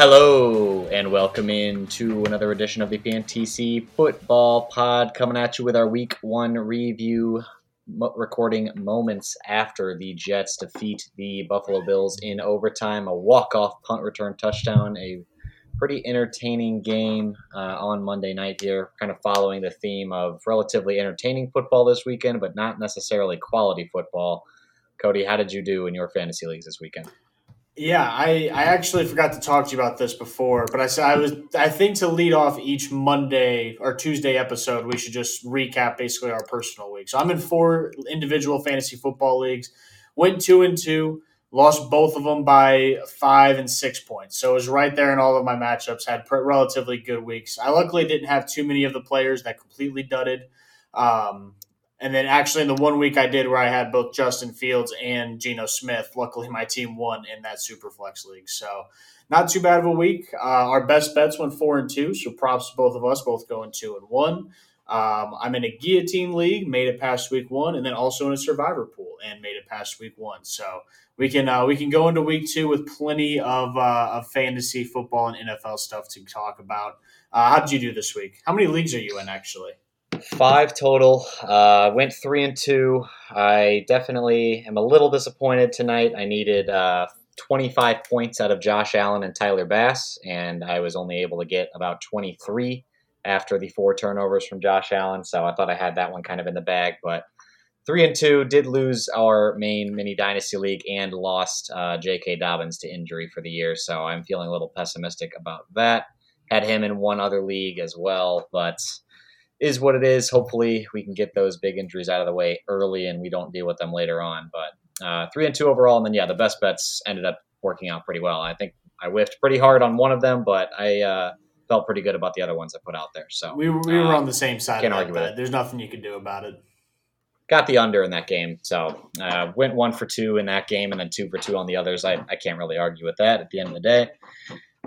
Hello, and welcome in to another edition of the FanTC Football Pod, coming at you with our Week One review, mo- recording moments after the Jets defeat the Buffalo Bills in overtime, a walk-off punt return touchdown, a pretty entertaining game uh, on Monday night here, kind of following the theme of relatively entertaining football this weekend, but not necessarily quality football. Kody, how did you do in your fantasy leagues this weekend? Yeah, I, I actually forgot to talk to you about this before, but I said I was I think to lead off each Monday or Tuesday episode, we should just recap basically our personal week. So I'm in four individual fantasy football leagues, went two and two, lost both of them by five and six points. So it was right there in all of my matchups. Had relatively good weeks. I luckily didn't have too many of the players that completely dudded. Um, and then actually in the one week I did where I had both Justin Fields and Geno Smith, luckily my team won in that super flex league. So not too bad of a week. Uh, our best bets went four and two, so props to both of us, both going two and one. Um, I'm in a guillotine league, made it past week one, and then also in a survivor pool and made it past week one. So we can uh, we can go into week two with plenty of uh, of fantasy football and NFL stuff to talk about. Uh, how did you do this week? How many leagues are you in actually? Five total. Uh, went three and two. I definitely am a little disappointed tonight. I needed uh, 25 points out of Josh Allen and Tyler Bass, and I was only able to get about 23 after the four turnovers from Josh Allen. So I thought I had that one kind of in the bag, but three and two did lose our main mini dynasty league and lost uh, J.K. Dobbins to injury for the year. So I'm feeling a little pessimistic about that. Had him in one other league as well, but is what it is. Hopefully, we can get those big injuries out of the way early and we don't deal with them later on. But uh, three and two overall, and then yeah, the best bets ended up working out pretty well. I think I whiffed pretty hard on one of them, but I uh, felt pretty good about the other ones I put out there. So we were, we were uh, on the same side. Can't argue with it. There's nothing you can do about it. Got the under in that game, so uh, went one for two in that game, and then two for two on the others. I, I can't really argue with that at the end of the day.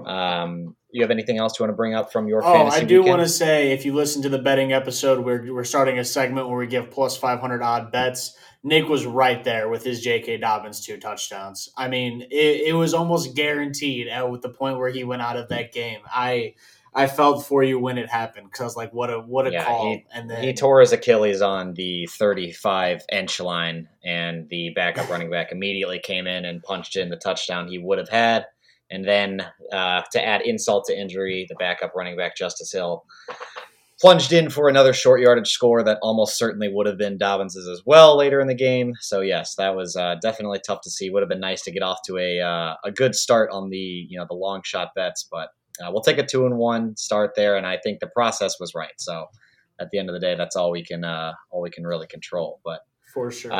Um, you have anything else you want to bring up from your? Oh, I do want to say if you listen to the betting episode, we're we're starting a segment where we give plus five hundred odd bets. Nick was right there with his J.K. Dobbins two touchdowns. I mean, it, it was almost guaranteed at the point where he went out of that game. I I felt for you when it happened because I was like, what a what a yeah, call! He, and then he tore his Achilles on the 35 inch line, and the backup running back immediately came in and punched in the touchdown he would have had. And then uh, to add insult to injury, the backup running back Justice Hill plunged in for another short yardage score that almost certainly would have been Dobbins's as well later in the game. So yes, that was uh, definitely tough to see. Would have been nice to get off to a uh, a good start on the you know the long shot bets, but uh, we'll take a two and one start there, and I think the process was right. So at the end of the day, that's all we can uh, all we can really control. But for sure.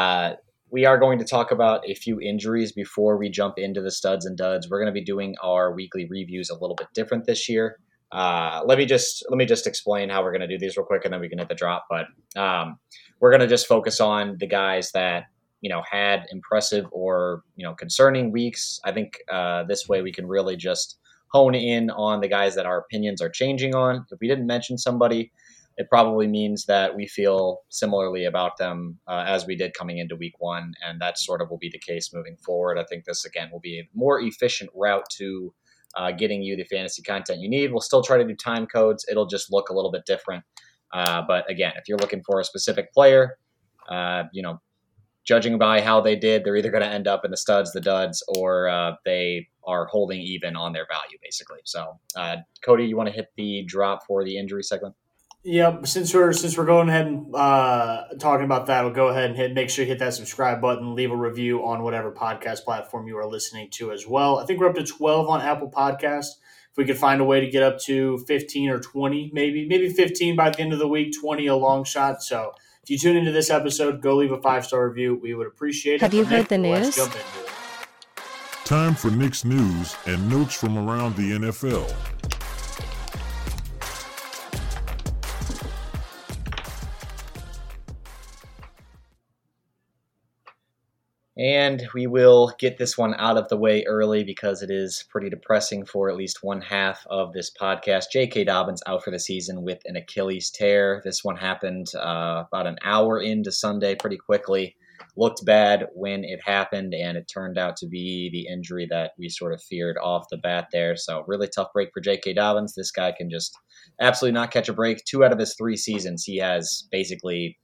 We are going to talk about a few injuries before we jump into the studs and duds. We're going to be doing our weekly reviews a little bit different this year. Uh, let me just let me just explain how we're going to do these real quick, and then we can hit the drop. But um, we're going to just focus on the guys that you know had impressive or you know concerning weeks. I think uh, this way we can really just hone in on the guys that our opinions are changing on. If we didn't mention somebody, it probably means that we feel similarly about them uh, as we did coming into week one. And that sort of will be the case moving forward. I think this, again, will be a more efficient route to uh, getting you the fantasy content you need. We'll still try to do time codes, it'll just look a little bit different. Uh, but again, if you're looking for a specific player, uh, you know, judging by how they did, they're either going to end up in the studs, the duds, or uh, they are holding even on their value, basically. So, uh, Kody, you want to hit the drop for the injury segment? Yep. Since we're since we're going ahead and uh, talking about that, we'll go ahead and hit. Make sure you hit that subscribe button. Leave a review on whatever podcast platform you are listening to as well. I think we're up to twelve on Apple Podcast. If we could find a way to get up to fifteen or twenty, maybe maybe fifteen by the end of the week, twenty a long shot. So if you tune into this episode, go leave a five star review. We would appreciate it. Have you heard the news? Time for Nick's news and notes from around the NFL. And we will get this one out of the way early because it is pretty depressing for at least one half of this podcast. J.K. Dobbins out for the season with an Achilles tear. This one happened uh, about an hour into Sunday, pretty quickly. looked bad when it happened, and it turned out to be the injury that we sort of feared off the bat there. So, really tough break for J.K. Dobbins. This guy can just absolutely not catch a break. Two out of his three seasons, he has basically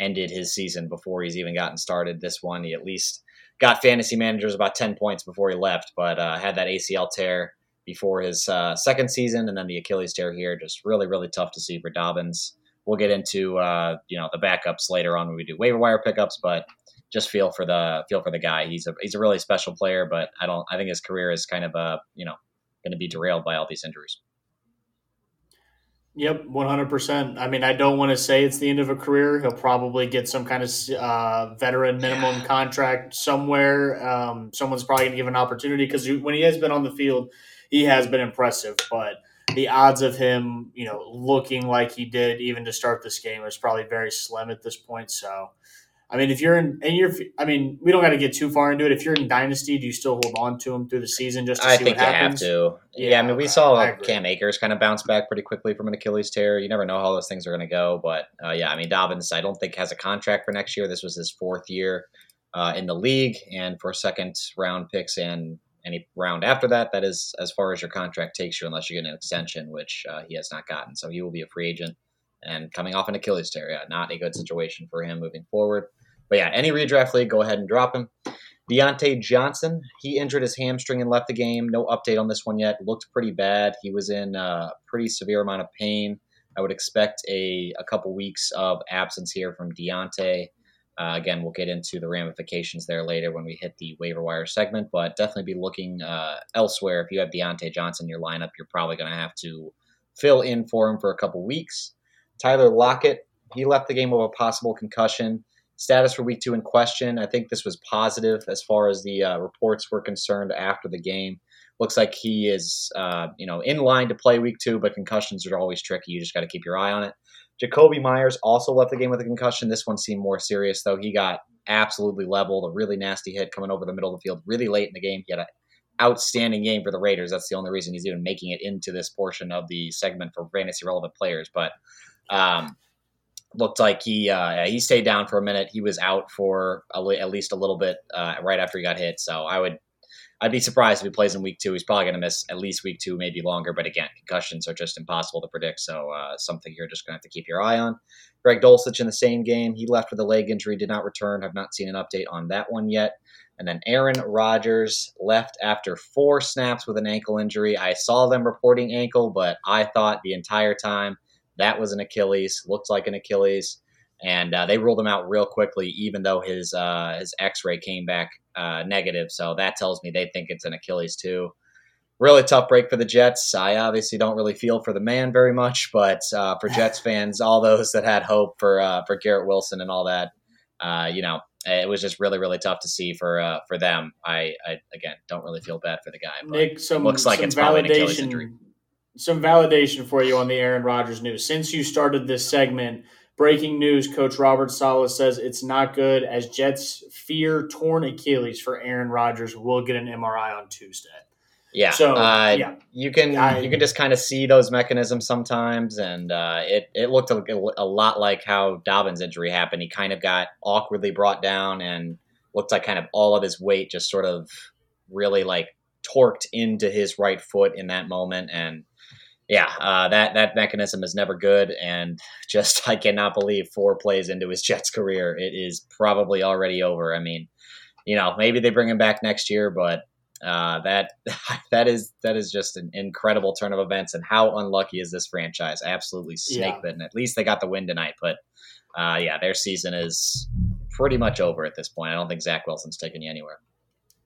ended his season before he's even gotten started. This one, he at least got fantasy managers about 10 points before he left, but uh, had that ACL tear before his uh, second season and then the Achilles tear here. Just really, really tough to see for Dobbins. We'll get into uh, you know the backups later on when we do waiver wire pickups, but just feel for the feel for the guy. He's a he's a really special player, but I don't I think his career is kind of uh you know going to be derailed by all these injuries. Yep, one hundred percent. I mean, I don't want to say it's the end of a career. He'll probably get some kind of uh, veteran minimum yeah. contract somewhere. Um, someone's probably going to give an opportunity because when he has been on the field, he has been impressive. But the odds of him, you know, looking like he did even to start this game is probably very slim at this point. So I mean, if you're in, and you're, I mean, we don't got to get too far into it. If you're in Dynasty, do you still hold on to him through the season just to I see think what happens? you have to. Yeah, yeah I mean, we saw Cam Akers kind of bounce back pretty quickly from an Achilles tear. You never know how those things are going to go. But uh, yeah, I mean, Dobbins, I don't think has a contract for next year. This was his fourth year uh, in the league. And for second round picks and any round after that, that is as far as your contract takes you, unless you get an extension, which uh, he has not gotten. So he will be a free agent and coming off an Achilles tear. Yeah, not a good situation for him moving forward. But yeah, any redraft league, go ahead and drop him. Diontae Johnson, he injured his hamstring and left the game. No update on this one yet. Looked pretty bad. He was in a pretty severe amount of pain. I would expect a, a couple weeks of absence here from Diontae. Uh, again, we'll get into the ramifications there later when we hit the waiver wire segment, but definitely be looking uh, elsewhere. If you have Diontae Johnson in your lineup, you're probably going to have to fill in for him for a couple weeks. Tyler Lockett, he left the game with a possible concussion status for week two in question. I think this was positive as far as the uh, reports were concerned after the game. Looks like he is, uh, you know, in line to play week two, but concussions are always tricky. You just got to keep your eye on it. Jakobi Myers also left the game with a concussion. This one seemed more serious, though. He got absolutely leveled, a really nasty hit coming over the middle of the field really late in the game. He had an outstanding game for the Raiders. That's the only reason he's even making it into this portion of the segment for fantasy relevant players. But um, looked like he uh, he stayed down for a minute. He was out for a, at least a little bit uh, right after he got hit. So I would I'd be surprised if he plays in week two. He's probably going to miss at least week two, maybe longer. But again, concussions are just impossible to predict. So uh, something you're just going to have to keep your eye on. Greg Dulcich in the same game. He left with a leg injury, did not return. Have not seen an update on that one yet. And then Aaron Rodgers left after four snaps with an ankle injury. I saw them reporting ankle, but I thought the entire time that was an Achilles, looked like an Achilles, and uh, they ruled him out real quickly, even though his uh, his X-ray came back uh, negative. So that tells me they think it's an Achilles too. Really tough break for the Jets. I obviously don't really feel for the man very much, but uh, for Jets fans, all those that had hope for uh, for Garrett Wilson and all that, uh, you know, it was just really really tough to see for for them. I, I again don't really feel bad for the guy. Nick, some looks like some it's validation. Some validation for you on the Aaron Rodgers news. Since you started this segment, breaking news Coach Robert Saleh says it's not good as Jets fear torn Achilles for Aaron Rodgers. Will get an MRI on Tuesday. Yeah. So uh, yeah, you can I, you can just kind of see those mechanisms sometimes, and uh, it it looked a, a, lot like how Dobbins' injury happened. He kind of got awkwardly brought down, and looked like kind of all of his weight just sort of really like torqued into his right foot in that moment, and yeah, uh, that that mechanism is never good, and just I cannot believe four plays into his Jets career, it is probably already over. I mean, you know, maybe they bring him back next year, but uh, that that is that is just an incredible turn of events. And how unlucky is this franchise? Absolutely snake bitten. Yeah. At least they got the win tonight, but uh, yeah, their season is pretty much over at this point. I don't think Zach Wilson's taking you anywhere.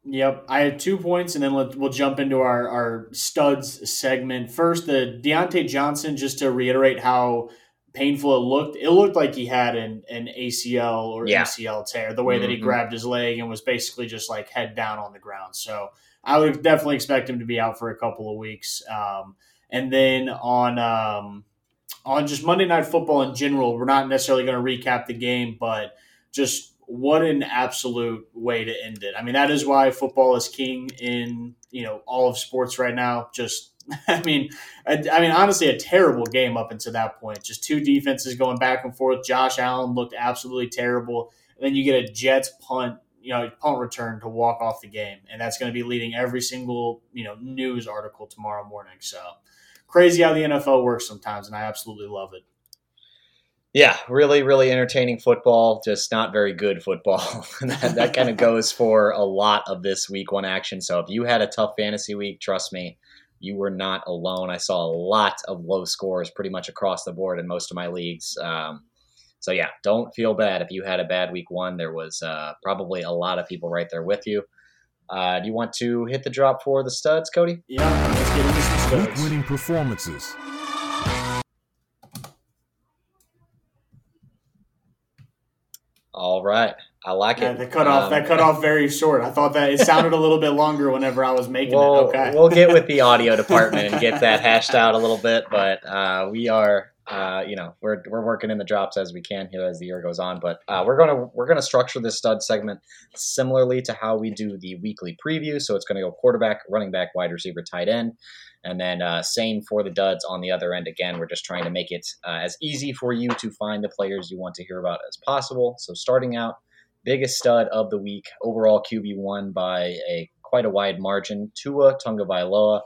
Yep, I had two points, and then let, we'll jump into our, our studs segment. First, the Diontae Johnson, just to reiterate how painful it looked. It looked like he had an, an ACL or yeah. MCL tear, the way mm-hmm. that he mm-hmm. grabbed his leg and was basically just like head down on the ground. So I would definitely expect him to be out for a couple of weeks. Um, and then on um, on just Monday Night Football in general, we're not necessarily going to recap the game, but just what an absolute way to end it. I mean, that is why football is king in, you know, all of sports right now. Just, I mean, I, I, mean, honestly, a terrible game up until that point. Just two defenses going back and forth. Josh Allen looked absolutely terrible. and then you get a Jets punt, you know, punt return to walk off the game, and that's going to be leading every single you know news article tomorrow morning. So crazy how the NFL works sometimes, and I absolutely love it. Yeah, really, really entertaining football, just not very good football. that, that kind of goes for a lot of this week one action. So if you had a tough fantasy week, trust me, you were not alone. I saw a lot of low scores pretty much across the board in most of my leagues. Um, so yeah, don't feel bad if you had a bad week one. There was uh, probably a lot of people right there with you. Uh, do you want to hit the drop for the studs, Kody? Yeah, let's get into some studs. Winning performances. All right. I like Yeah, it. The cut off Um, that cut off very short. I thought that it sounded a little bit longer whenever I was making We'll, it. Okay. we'll get with the audio department and get that hashed out a little bit, but uh, we are, uh, you know, we're, we're working in the drops as we can here as the year goes on. But uh, we're gonna we're gonna structure this stud segment similarly to how we do the weekly preview. So it's gonna go quarterback, running back, wide receiver, tight end, and then uh, same for the duds on the other end. Again, we're just trying to make it uh, as easy for you to find the players you want to hear about as possible. So starting out biggest stud of the week, overall QB one by a quite a wide margin. Tua Tagovailoa,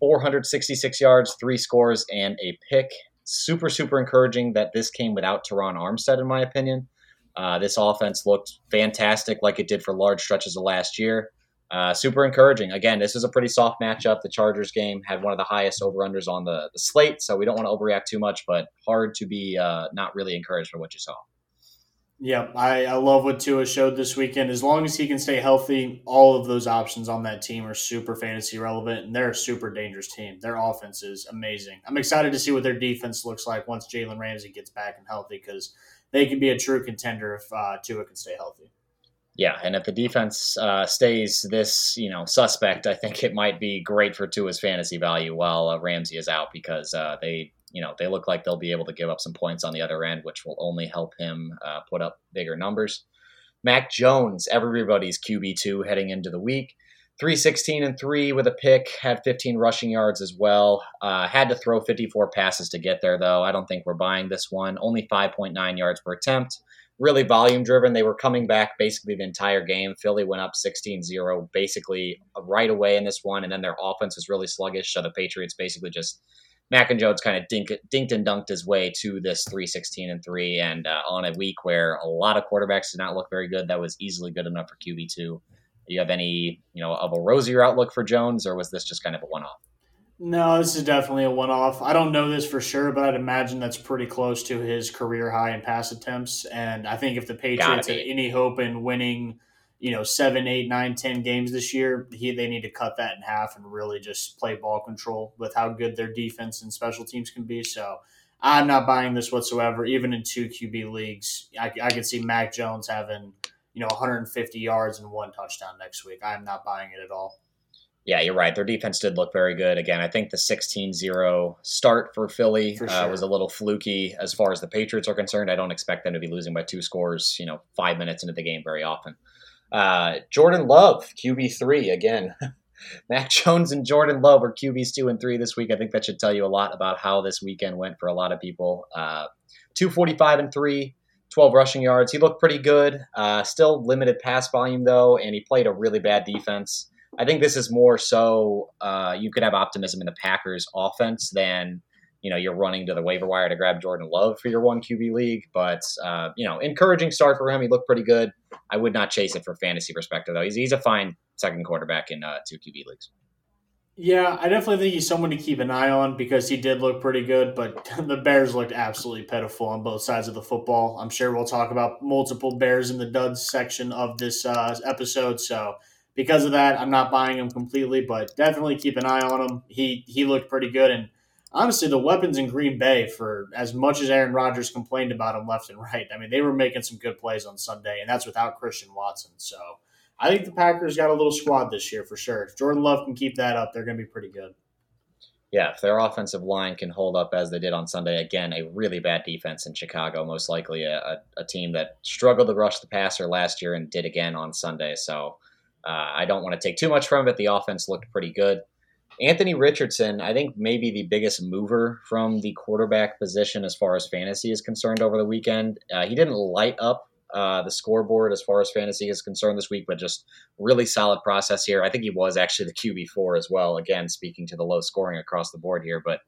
466 yards, three scores, and a pick. Super, super encouraging that this came without Terron Armstead, in my opinion. Uh, this offense looked fantastic, like it did for large stretches of last year. Uh, super encouraging. Again, this is a pretty soft matchup. The Chargers game had one of the highest over-unders on the, the slate, so we don't want to overreact too much, but hard to be uh, not really encouraged for what you saw. Yeah, I, I love what Tua showed this weekend. As long as he can stay healthy, all of those options on that team are super fantasy relevant, and they're a super dangerous team. Their offense is amazing. I'm excited to see what their defense looks like once Jalen Ramsey gets back and healthy because they can be a true contender if uh, Tua can stay healthy. Yeah, and if the defense uh, stays this, you know, suspect, I think it might be great for Tua's fantasy value while uh, Ramsey is out because uh, they, you know, they look like they'll be able to give up some points on the other end, which will only help him uh, put up bigger numbers. Mac Jones, everybody's QB two heading into the week. 316 and 3 with a pick, had 15 rushing yards as well. Uh, had to throw 54 passes to get there, though. I don't think we're buying this one. Only 5.9 yards per attempt. Really volume driven. They were coming back basically the entire game. Philly went up 16 0 basically right away in this one, and then their offense was really sluggish. So the Patriots basically just. Mac and Jones kind of dink, dinked and dunked his way to this 316 and 3. And uh, on a week where a lot of quarterbacks did not look very good, that was easily good enough for QB2. Do you have any, you know, of a rosier outlook for Jones, or was this just kind of a one-off? No, this is definitely a one off. I don't know this for sure, but I'd imagine that's pretty close to his career high in pass attempts. And I think if the Patriots had any hope in winning, you know, seven, eight, nine, ten games this year, he, they need to cut that in half and really just play ball control with how good their defense and special teams can be. So I'm not buying this whatsoever. Even in two QB leagues, I, I could see Mac Jones having, you know, 150 yards and one touchdown next week. I'm not buying it at all. Yeah, you're right. Their defense did look very good. Again, I think the 16 0 start for Philly For uh, was a little fluky as far as the Patriots are concerned. I don't expect them to be losing by two scores, you know, five minutes into the game very often. Uh, Jordan Love, QB3, again. Mac Jones and Jordan Love are QBs two and three this week. I think that should tell you a lot about how this weekend went for a lot of people. Uh, 245 and three, 12 rushing yards. He looked pretty good. Uh, still limited pass volume, though, and he played a really bad defense. I think this is more so uh, you could have optimism in the Packers offense than you know you're running to the waiver wire to grab Jordan Love for your one QB league. But uh, you know, encouraging start for him. He looked pretty good. I would not chase it for fantasy perspective though. He's he's a fine second quarterback in uh, two QB leagues. Yeah, I definitely think he's someone to keep an eye on because he did look pretty good, but the Bears looked absolutely pitiful on both sides of the football. I'm sure we'll talk about multiple Bears in the duds section of this uh, episode. So because of that, I'm not buying him completely, but definitely keep an eye on him. He he looked pretty good, and honestly, the weapons in Green Bay for as much as Aaron Rodgers complained about him left and right. I mean, they were making some good plays on Sunday, and that's without Christian Watson. So. I think the Packers got a little squad this year for sure. If Jordan Love can keep that up, they're going to be pretty good. Yeah, if their offensive line can hold up as they did on Sunday, again, a really bad defense in Chicago, most likely a, a, a team that struggled to rush the passer last year and did again on Sunday. So uh, I don't want to take too much from it. The offense looked pretty good. Anthony Richardson, I think maybe the biggest mover from the quarterback position as far as fantasy is concerned over the weekend. Uh, he didn't light up uh, the scoreboard as far as fantasy is concerned this week, but just really solid process here. I think he was actually the QB four as well. Again, speaking to the low scoring across the board here, but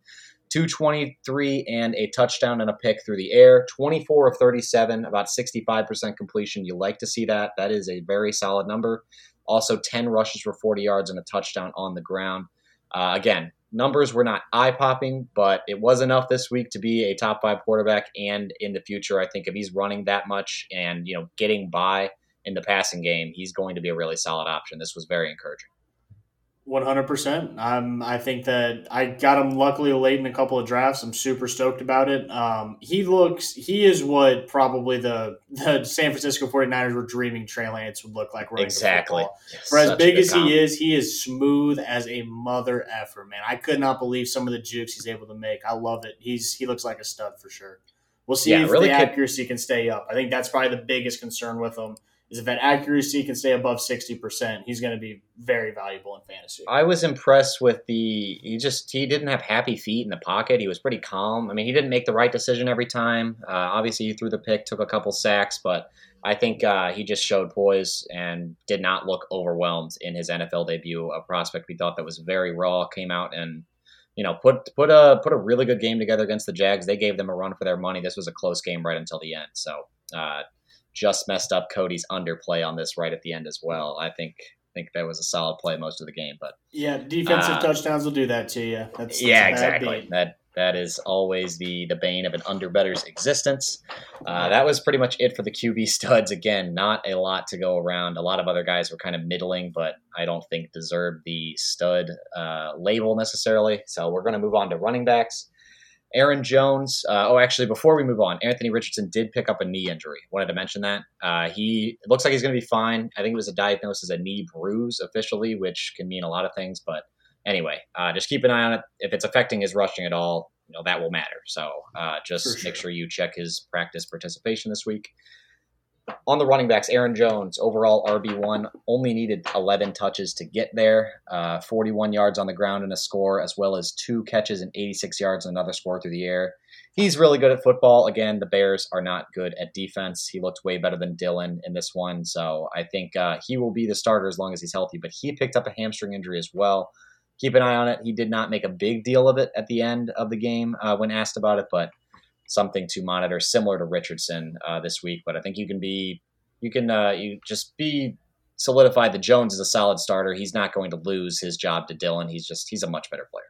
223 and a touchdown and a pick through the air, 24 of 37, about 65% completion. You like to see that. That is a very solid number. Also, 10 rushes for 40 yards and a touchdown on the ground. Uh, again, numbers were not eye popping, but it was enough this week to be a top five quarterback. And in the future, I think if he's running that much and you know getting by in the passing game, he's going to be a really solid option. This was very encouraging. One hundred percent. Um, I think that I got him luckily late in a couple of drafts. I'm super stoked about it. Um, he looks. He is what probably the the San Francisco 49ers were dreaming Trey Lance would look like running exactly. For as big as comp. he is, he is smooth as a mother effer. Man, I could not believe some of the jukes he's able to make. I love it. He's he looks like a stud for sure. We'll see yeah, if really the could. accuracy can stay up. I think that's probably the biggest concern with him if that accuracy can stay above 60%, he's going to be very valuable in fantasy. I was impressed with the he just he didn't have happy feet in the pocket. He was pretty calm. I mean, he didn't make the right decision every time. Uh, obviously, he threw the pick, took a couple sacks, but I think uh, he just showed poise and did not look overwhelmed in his NFL debut. A prospect we thought that was very raw came out and you know put put a put a really good game together against the Jags. They gave them a run for their money. This was a close game right until the end. So uh, just messed up Kody's underplay on this right at the end as well. I think think that was a solid play most of the game, but yeah, defensive uh, touchdowns will do that to you. That's, that's yeah, exactly. Beat. That that is always the the bane of an underbetter's existence. Uh, that was pretty much it for the QB studs. Again, not a lot to go around. A lot of other guys were kind of middling, but I don't think deserved the stud uh, label necessarily. So we're going to move on to running backs. Aaron Jones. Uh, oh, actually, before we move on, Anthony Richardson did pick up a knee injury. Wanted to mention that. Uh, he looks like he's going to be fine. I think it was a diagnosis as a knee bruise officially, which can mean a lot of things. But anyway, uh, just keep an eye on it. If it's affecting his rushing at all, you know that will matter. So uh, just sure. make sure you check his practice participation this week. On the running backs, Aaron Jones, overall RB1, only needed 11 touches to get there, uh, 41 yards on the ground and a score, as well as two catches and 86 yards and another score through the air. He's really good at football. Again, the Bears are not good at defense. He looked way better than Dillon in this one, so I think uh, he will be the starter as long as he's healthy. But he picked up a hamstring injury as well. Keep an eye on it. He did not make a big deal of it at the end of the game uh, when asked about it, but something to monitor, similar to Richardson uh, this week. But I think you can be, you can, uh, you just be solidified that Jones is a solid starter. He's not going to lose his job to Dillon. He's just, he's a much better player.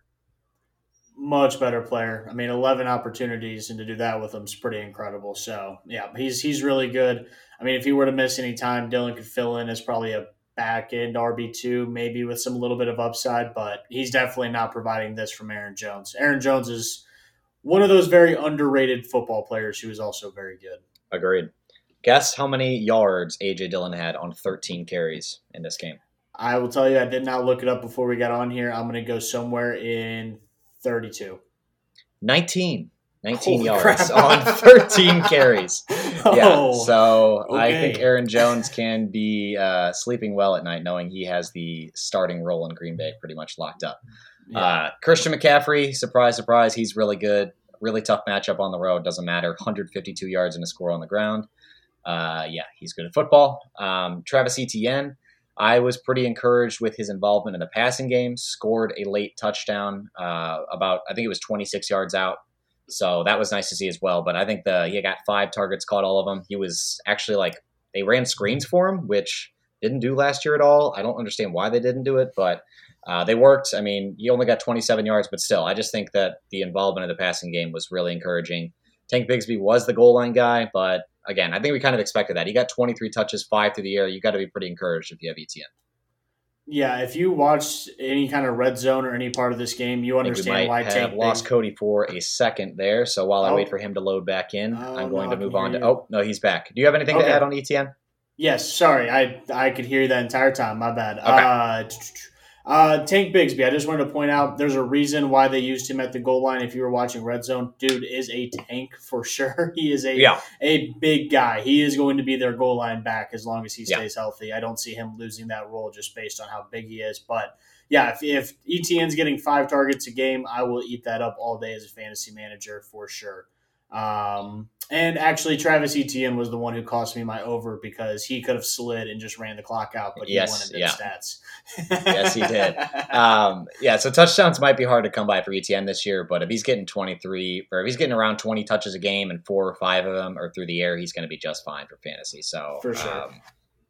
Much better player. I mean, eleven opportunities, and to do that with him is pretty incredible. So, yeah, he's he's really good. I mean, if he were to miss any time, Dillon could fill in as probably a back end RB two, maybe with some little bit of upside. But he's definitely not providing this from Aaron Jones. Aaron Jones is one of those very underrated football players who is also very good. Agreed. Guess how many yards AJ Dillon had on 13 carries in this game? I will tell you, I did not look it up before we got on here. I'm going to go somewhere in 32. 19. 19 Holy yards on 13 carries. Yeah. Oh, so okay. I think Aaron Jones can be uh, sleeping well at night knowing he has the starting role in Green Bay pretty much locked up. Yeah. Uh, Christian McCaffrey, surprise, surprise, he's really good. Really tough matchup on the road. Doesn't matter. 152 yards and a score on the ground. Uh, yeah, he's good at football. Um, Travis Etienne, I was pretty encouraged with his involvement in the passing game. Scored a late touchdown, uh, about I think it was 26 yards out. So that was nice to see as well. But I think the he got five targets, caught all of them. He was actually like they ran screens for him, which didn't do last year at all. I don't understand why they didn't do it, but uh, they worked. I mean, he only got 27 yards, but still, I just think that the involvement of the passing game was really encouraging. Tank Bigsby was the goal line guy, but again, I think we kind of expected that. He got 23 touches, five through the air. You got to be pretty encouraged if you have Etienne. Yeah, if you watched any kind of red zone or any part of this game, you understand why have Tank lost. Kody for a second there. So while I oh. wait for him to load back in, oh, I'm going no, to move on to. You. Oh no, he's back. Do you have anything okay. to add on Etienne? Yes, sorry, I I could hear you that entire time. My bad. Okay. Uh, uh, Tank Bigsby, I just wanted to point out there's a reason why they used him at the goal line. If you were watching Red Zone, dude is a tank for sure. He is a yeah. a big guy. He is going to be their goal line back as long as he stays yeah. healthy. I don't see him losing that role just based on how big he is. But yeah, if, if Etienne's getting five targets a game, I will eat that up all day as a fantasy manager for sure. Um, and actually, Travis Etienne was the one who cost me my over because he could have slid and just ran the clock out, but he Yes, wanted yeah. stats. Yes, he did. Um, yeah, so touchdowns might be hard to come by for Etienne this year, but if he's getting 23, or if he's getting around 20 touches a game and four or five of them are through the air, he's going to be just fine for fantasy. So, For sure. um,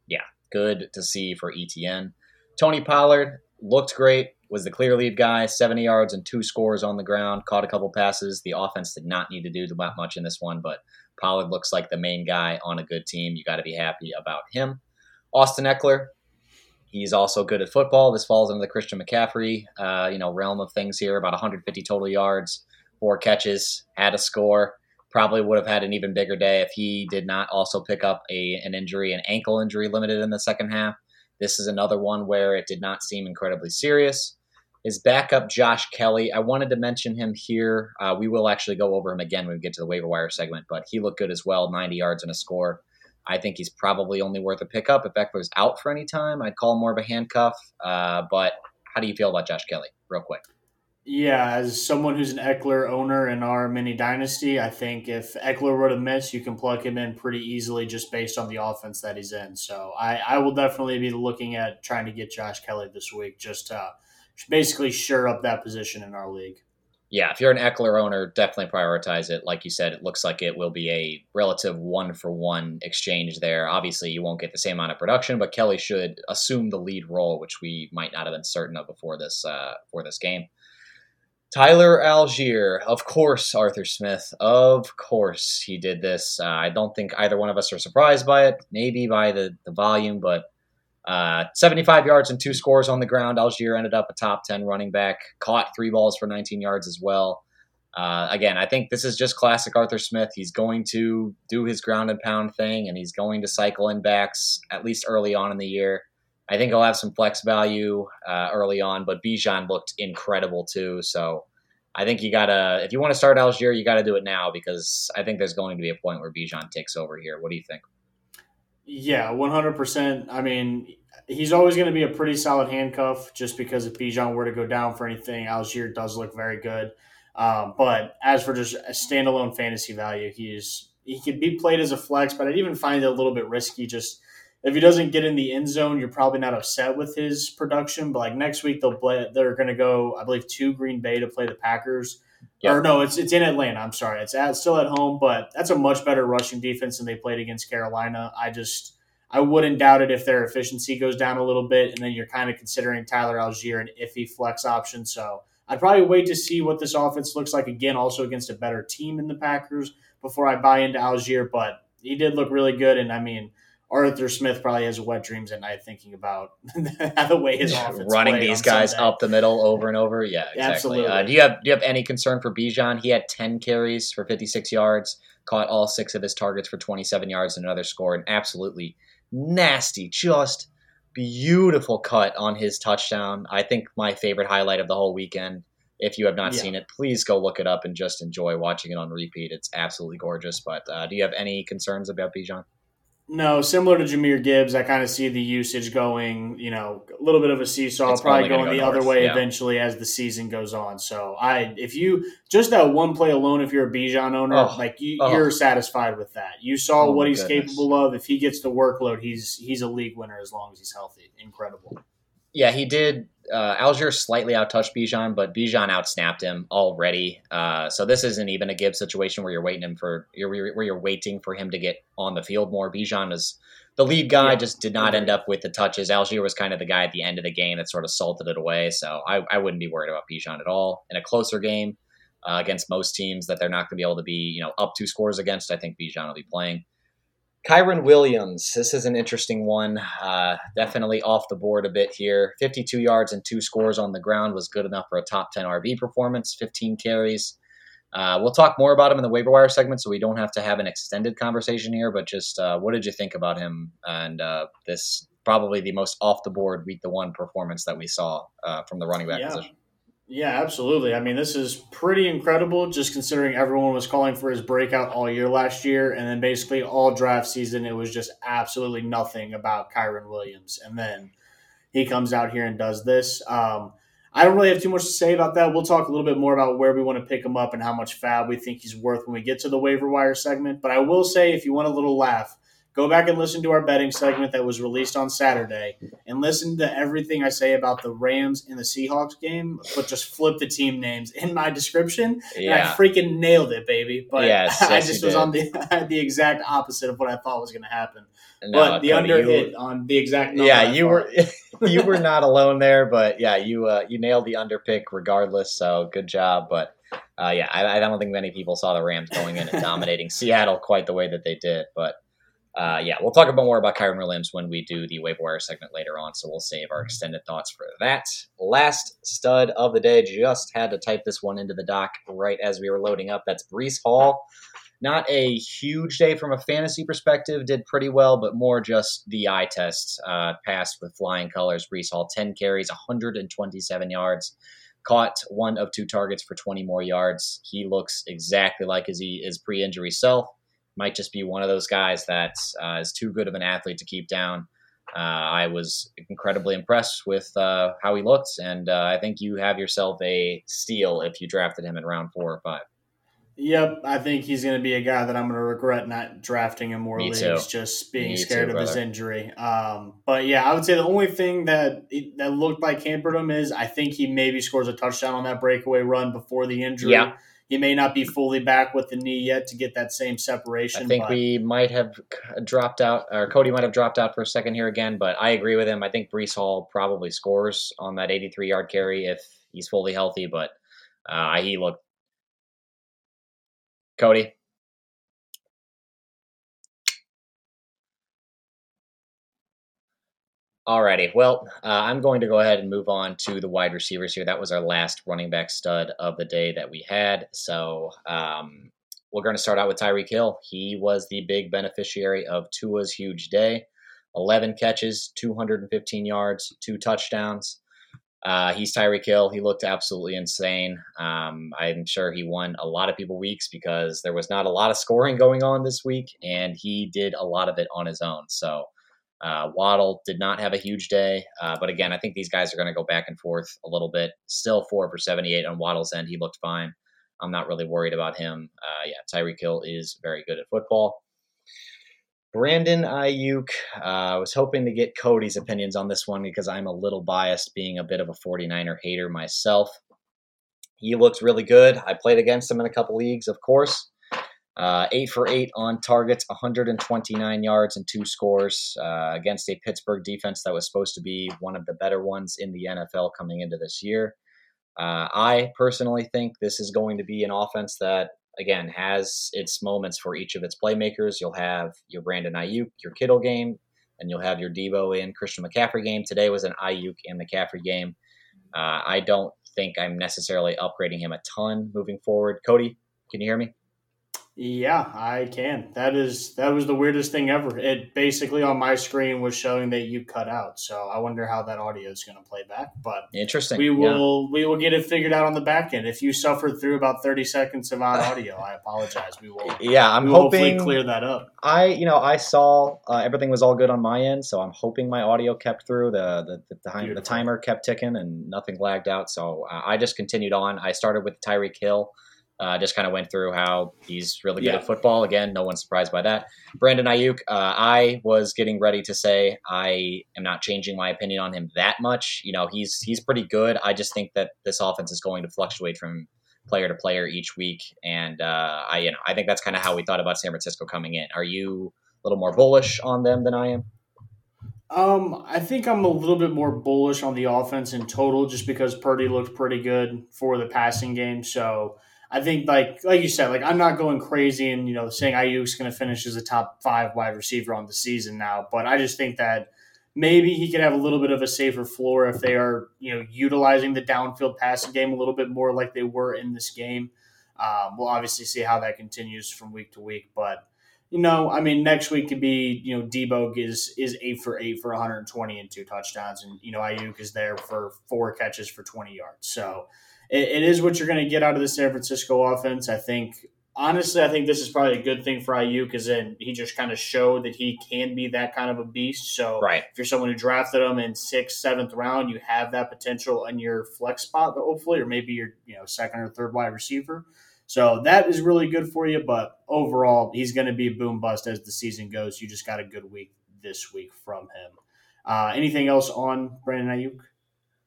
yeah, good to see for Etienne. Tony Pollard looked great, was the clear lead guy, 70 yards and two scores on the ground, caught a couple passes. The offense did not need to do that much in this one, but Pollard looks like the main guy on a good team. You got to be happy about him. Austin Ekeler, he's also good at football. This falls into the Christian McCaffrey, uh, you know, realm of things here. About 150 total yards, four catches, had a score. Probably would have had an even bigger day if he did not also pick up a an injury, an ankle injury, limited in the second half. This is another one where it did not seem incredibly serious. His backup, Josh Kelly, I wanted to mention him here. Uh, we will actually go over him again when we get to the waiver wire segment, but he looked good as well 90 yards and a score. I think he's probably only worth a pickup. If Ekeler's out for any time, I'd call him more of a handcuff. Uh, but how do you feel about Josh Kelly, real quick? Yeah, as someone who's an Ekeler owner in our mini dynasty, I think if Ekeler were to miss, you can plug him in pretty easily just based on the offense that he's in. So I, I will definitely be looking at trying to get Josh Kelly this week just to basically sure up that position in our league. Yeah, if you're an Ekeler owner, definitely prioritize it. Like you said, it looks like it will be a relative one for one exchange there. Obviously, you won't get the same amount of production, but Kelly should assume the lead role, which we might not have been certain of before this uh, for this game. Tyler Allgeier, of course, Arthur Smith, of course, he did this. Uh, I don't think either one of us are surprised by it, maybe by the, the volume, but uh, 75 yards and two scores on the ground. Allgeier ended up a top 10 running back, caught three balls for 19 yards as well. Uh, again, I think this is just classic Arthur Smith. He's going to do his ground and pound thing, and he's going to cycle in backs at least early on in the year. I think he'll have some flex value uh, early on, but Bijan looked incredible too. So I think you gotta, if you want to start Allgeier, you got to do it now because I think there's going to be a point where Bijan takes over here. What do you think? Yeah, one hundred percent. I mean, he's always going to be a pretty solid handcuff, just because if Bijan were to go down for anything, Allgeier does look very good. Um, but as for just a standalone fantasy value, he's he could be played as a flex, but I'd even find it a little bit risky. Just if he doesn't get in the end zone, you're probably not upset with his production. But like next week, they'll play. They're going to go, I believe, to Green Bay to play the Packers. Yep. Or no, it's it's in Atlanta. I'm sorry, it's at, still at home, but that's a much better rushing defense than they played against Carolina. I just I wouldn't doubt it if their efficiency goes down a little bit, and then you're kind of considering Tyler Allgeier an iffy flex option. So I'd probably wait to see what this offense looks like again, also against a better team in the Packers before I buy into Allgeier. But he did look really good, and I mean. Arthur Smith probably has wet dreams at night thinking about the way his offense running these guys Sunday. up the middle over and over. Yeah, exactly. Absolutely. Uh, do you have do you have any concern for Bijan? He had ten carries for fifty six yards, caught all six of his targets for twenty seven yards and another score, and absolutely nasty, just beautiful cut on his touchdown. I think my favorite highlight of the whole weekend. If you have not Yeah. seen it, please go look it up and just enjoy watching it on repeat. It's absolutely gorgeous. But uh, do you have any concerns about Bijan? No, similar to Jahmyr Gibbs, I kind of see the usage going, you know, a little bit of a seesaw, It's probably gonna go the other way yeah. eventually as the season goes on. So I, if you just that one play alone, if you're a Bijan owner, Oh, like you, oh. you're satisfied with that. You saw Oh, what he's goodness. capable of. If he gets the workload, he's he's a league winner as long as he's healthy. Incredible. Yeah, he did. Uh, Allgeier slightly outtouched Bijan, but Bijan outsnapped him already. Uh, so this isn't even a Gibbs situation where you're waiting him for you're, where you're waiting for him to get on the field more. Bijan is the lead guy, Yeah, just did not end up with the touches. Allgeier was kind of the guy at the end of the game that sort of salted it away. So I, I wouldn't be worried about Bijan at all in a closer game uh, against most teams that they're not going to be able to be you know up two scores against. I think Bijan will be playing. Kyren Williams, this is an interesting one. Uh, definitely off the board a bit here. 52 yards and two scores on the ground was good enough for a top 10 RB performance, 15 carries. Uh, we'll talk more about him in the waiver wire segment, so we don't have to have an extended conversation here. But just uh, what did you think about him and uh, this probably the most off the board week the one performance that we saw uh, from the running back Yeah. position? Yeah, absolutely. I mean, this is pretty incredible just considering everyone was calling for his breakout all year last year. And then basically all draft season, it was just absolutely nothing about Kyren Williams. And then he comes out here and does this. Um, I don't really have too much to say about that. We'll talk a little bit more about where we want to pick him up and how much fab we think he's worth when we get to the waiver wire segment. But I will say, if you want a little laugh, go back and listen to our betting segment that was released on Saturday and listen to everything I say about the Rams and the Seahawks game, but just flip the team names in my description. Yeah. And I freaking nailed it, baby. But yes, I just was did. on the the exact opposite of what I thought was going to happen. No, but the under you, hit on the exact Yeah, you were you were not alone there, but yeah, you uh, you nailed the under pick regardless. So good job. But uh, yeah, I, I, don't think many people saw the Rams going in and dominating Seattle quite the way that they did. But uh, yeah, we'll talk about more about Kyren Williams when we do the waiver wire segment later on. So we'll save our extended thoughts for that. Last stud of the day, just had to type this one into the doc right as we were loading up. That's Breece Hall. Not a huge day from a fantasy perspective, did pretty well, but more just the eye test. Uh, passed with flying colors. Breece Hall, 10 carries, 127 yards. Caught one of two targets for 20 more yards. He looks exactly like his, his pre injury self. Might just be one of those guys that uh, is too good of an athlete to keep down. Uh, I was incredibly impressed with uh, how he looked, and uh, I think you have yourself a steal if you drafted him in round four or five. Yep, I think he's going to be a guy that I'm going to regret not drafting in more Me leagues, too. just being Me scared too, of his injury. Um, but yeah, I would say the only thing that that looked like hampered him is I think he maybe scores a touchdown on that breakaway run before the injury. Yeah. He may not be fully back with the knee yet to get that same separation. I think we might have dropped out, or Kody might have dropped out for a second here again, but I agree with him. I think Breece Hall probably scores on that 83 yard carry if he's fully healthy, but uh, he looked Kody. Alrighty, well, uh, I'm going to go ahead and move on to the wide receivers here. That was our last running back stud of the day that we had. So um, we're going to start out with Tyreek Hill. He was the big beneficiary of Tua's huge day 11 catches, 215 yards, two touchdowns. Uh, he's Tyreek Hill. He looked absolutely insane. Um, I'm sure he won a lot of people weeks because there was not a lot of scoring going on this week, and he did a lot of it on his own. So uh, Waddle did not have a huge day, uh, but again, I think these guys are going to go back and forth a little bit. Still four for 78 on Waddle's end. He looked fine. I'm not really worried about him. Uh, yeah, Tyreek Hill is very good at football. Brandon Aiyuk. Uh, I was hoping to get Kody's opinions on this one because I'm a little biased, being a bit of a 49er hater myself. He looks really good. I played against him in a couple leagues, of course. Uh, eight for eight on targets, 129 yards and two scores uh, against a Pittsburgh defense that was supposed to be one of the better ones in the NFL coming into this year. Uh, I personally think this is going to be an offense that again has its moments for each of its playmakers. You'll have your Brandon Aiyuk, your Kittle game, and you'll have your Deebo and Christian McCaffrey game. Today was an Aiyuk and McCaffrey game. Uh, I don't think I'm necessarily upgrading him a ton moving forward. Kody, can you hear me? Yeah, I can. That is that was the weirdest thing ever. It basically on my screen was showing that you cut out. So I wonder how that audio is going to play back. But interesting. We will yeah. we will get it figured out on the back end. If you suffered through about thirty seconds of odd audio, I apologize. We will. Yeah, I'm hoping clear that up. I you know I saw uh, everything was all good on my end, so I'm hoping my audio kept through. The the the, the, the timer kept ticking and nothing lagged out. So uh, I just continued on. I started with Tyreek Hill. Uh, just kind of went through how he's really good yeah. at football. Again, no one's surprised by that. Brandon Aiyuk, uh, I was getting ready to say I am not changing my opinion on him that much. You know, he's he's pretty good. I just think that this offense is going to fluctuate from player to player each week, and uh, I you know I think that's kind of how we thought about San Francisco coming in. Are you a little more bullish on them than I am? Um, I think I'm a little bit more bullish on the offense in total, just because Purdy looked pretty good for the passing game. So I think like like you said, like I'm not going crazy and you know saying Aiyuk's going to finish as a top five wide receiver on the season now, but I just think that maybe he could have a little bit of a safer floor if they are you know utilizing the downfield passing game a little bit more like they were in this game. Um, we'll obviously see how that continues from week to week, but you know, I mean, next week could be, you know, Deebo is is eight for eight for 120 and two touchdowns, and you know, Aiyuk is there for four catches for 20 yards. So it, it is what you're going to get out of the San Francisco offense. I think honestly, I think this is probably a good thing for Aiyuk because then he just kind of showed that he can be that kind of a beast. So right. if you're someone who drafted him in sixth, seventh round, you have that potential in your flex spot, hopefully, or maybe your you know second or third wide receiver. So that is really good for you. But overall, he's going to be a boom bust as the season goes. You just got a good week this week from him. Uh, anything else on Brandon Aiyuk?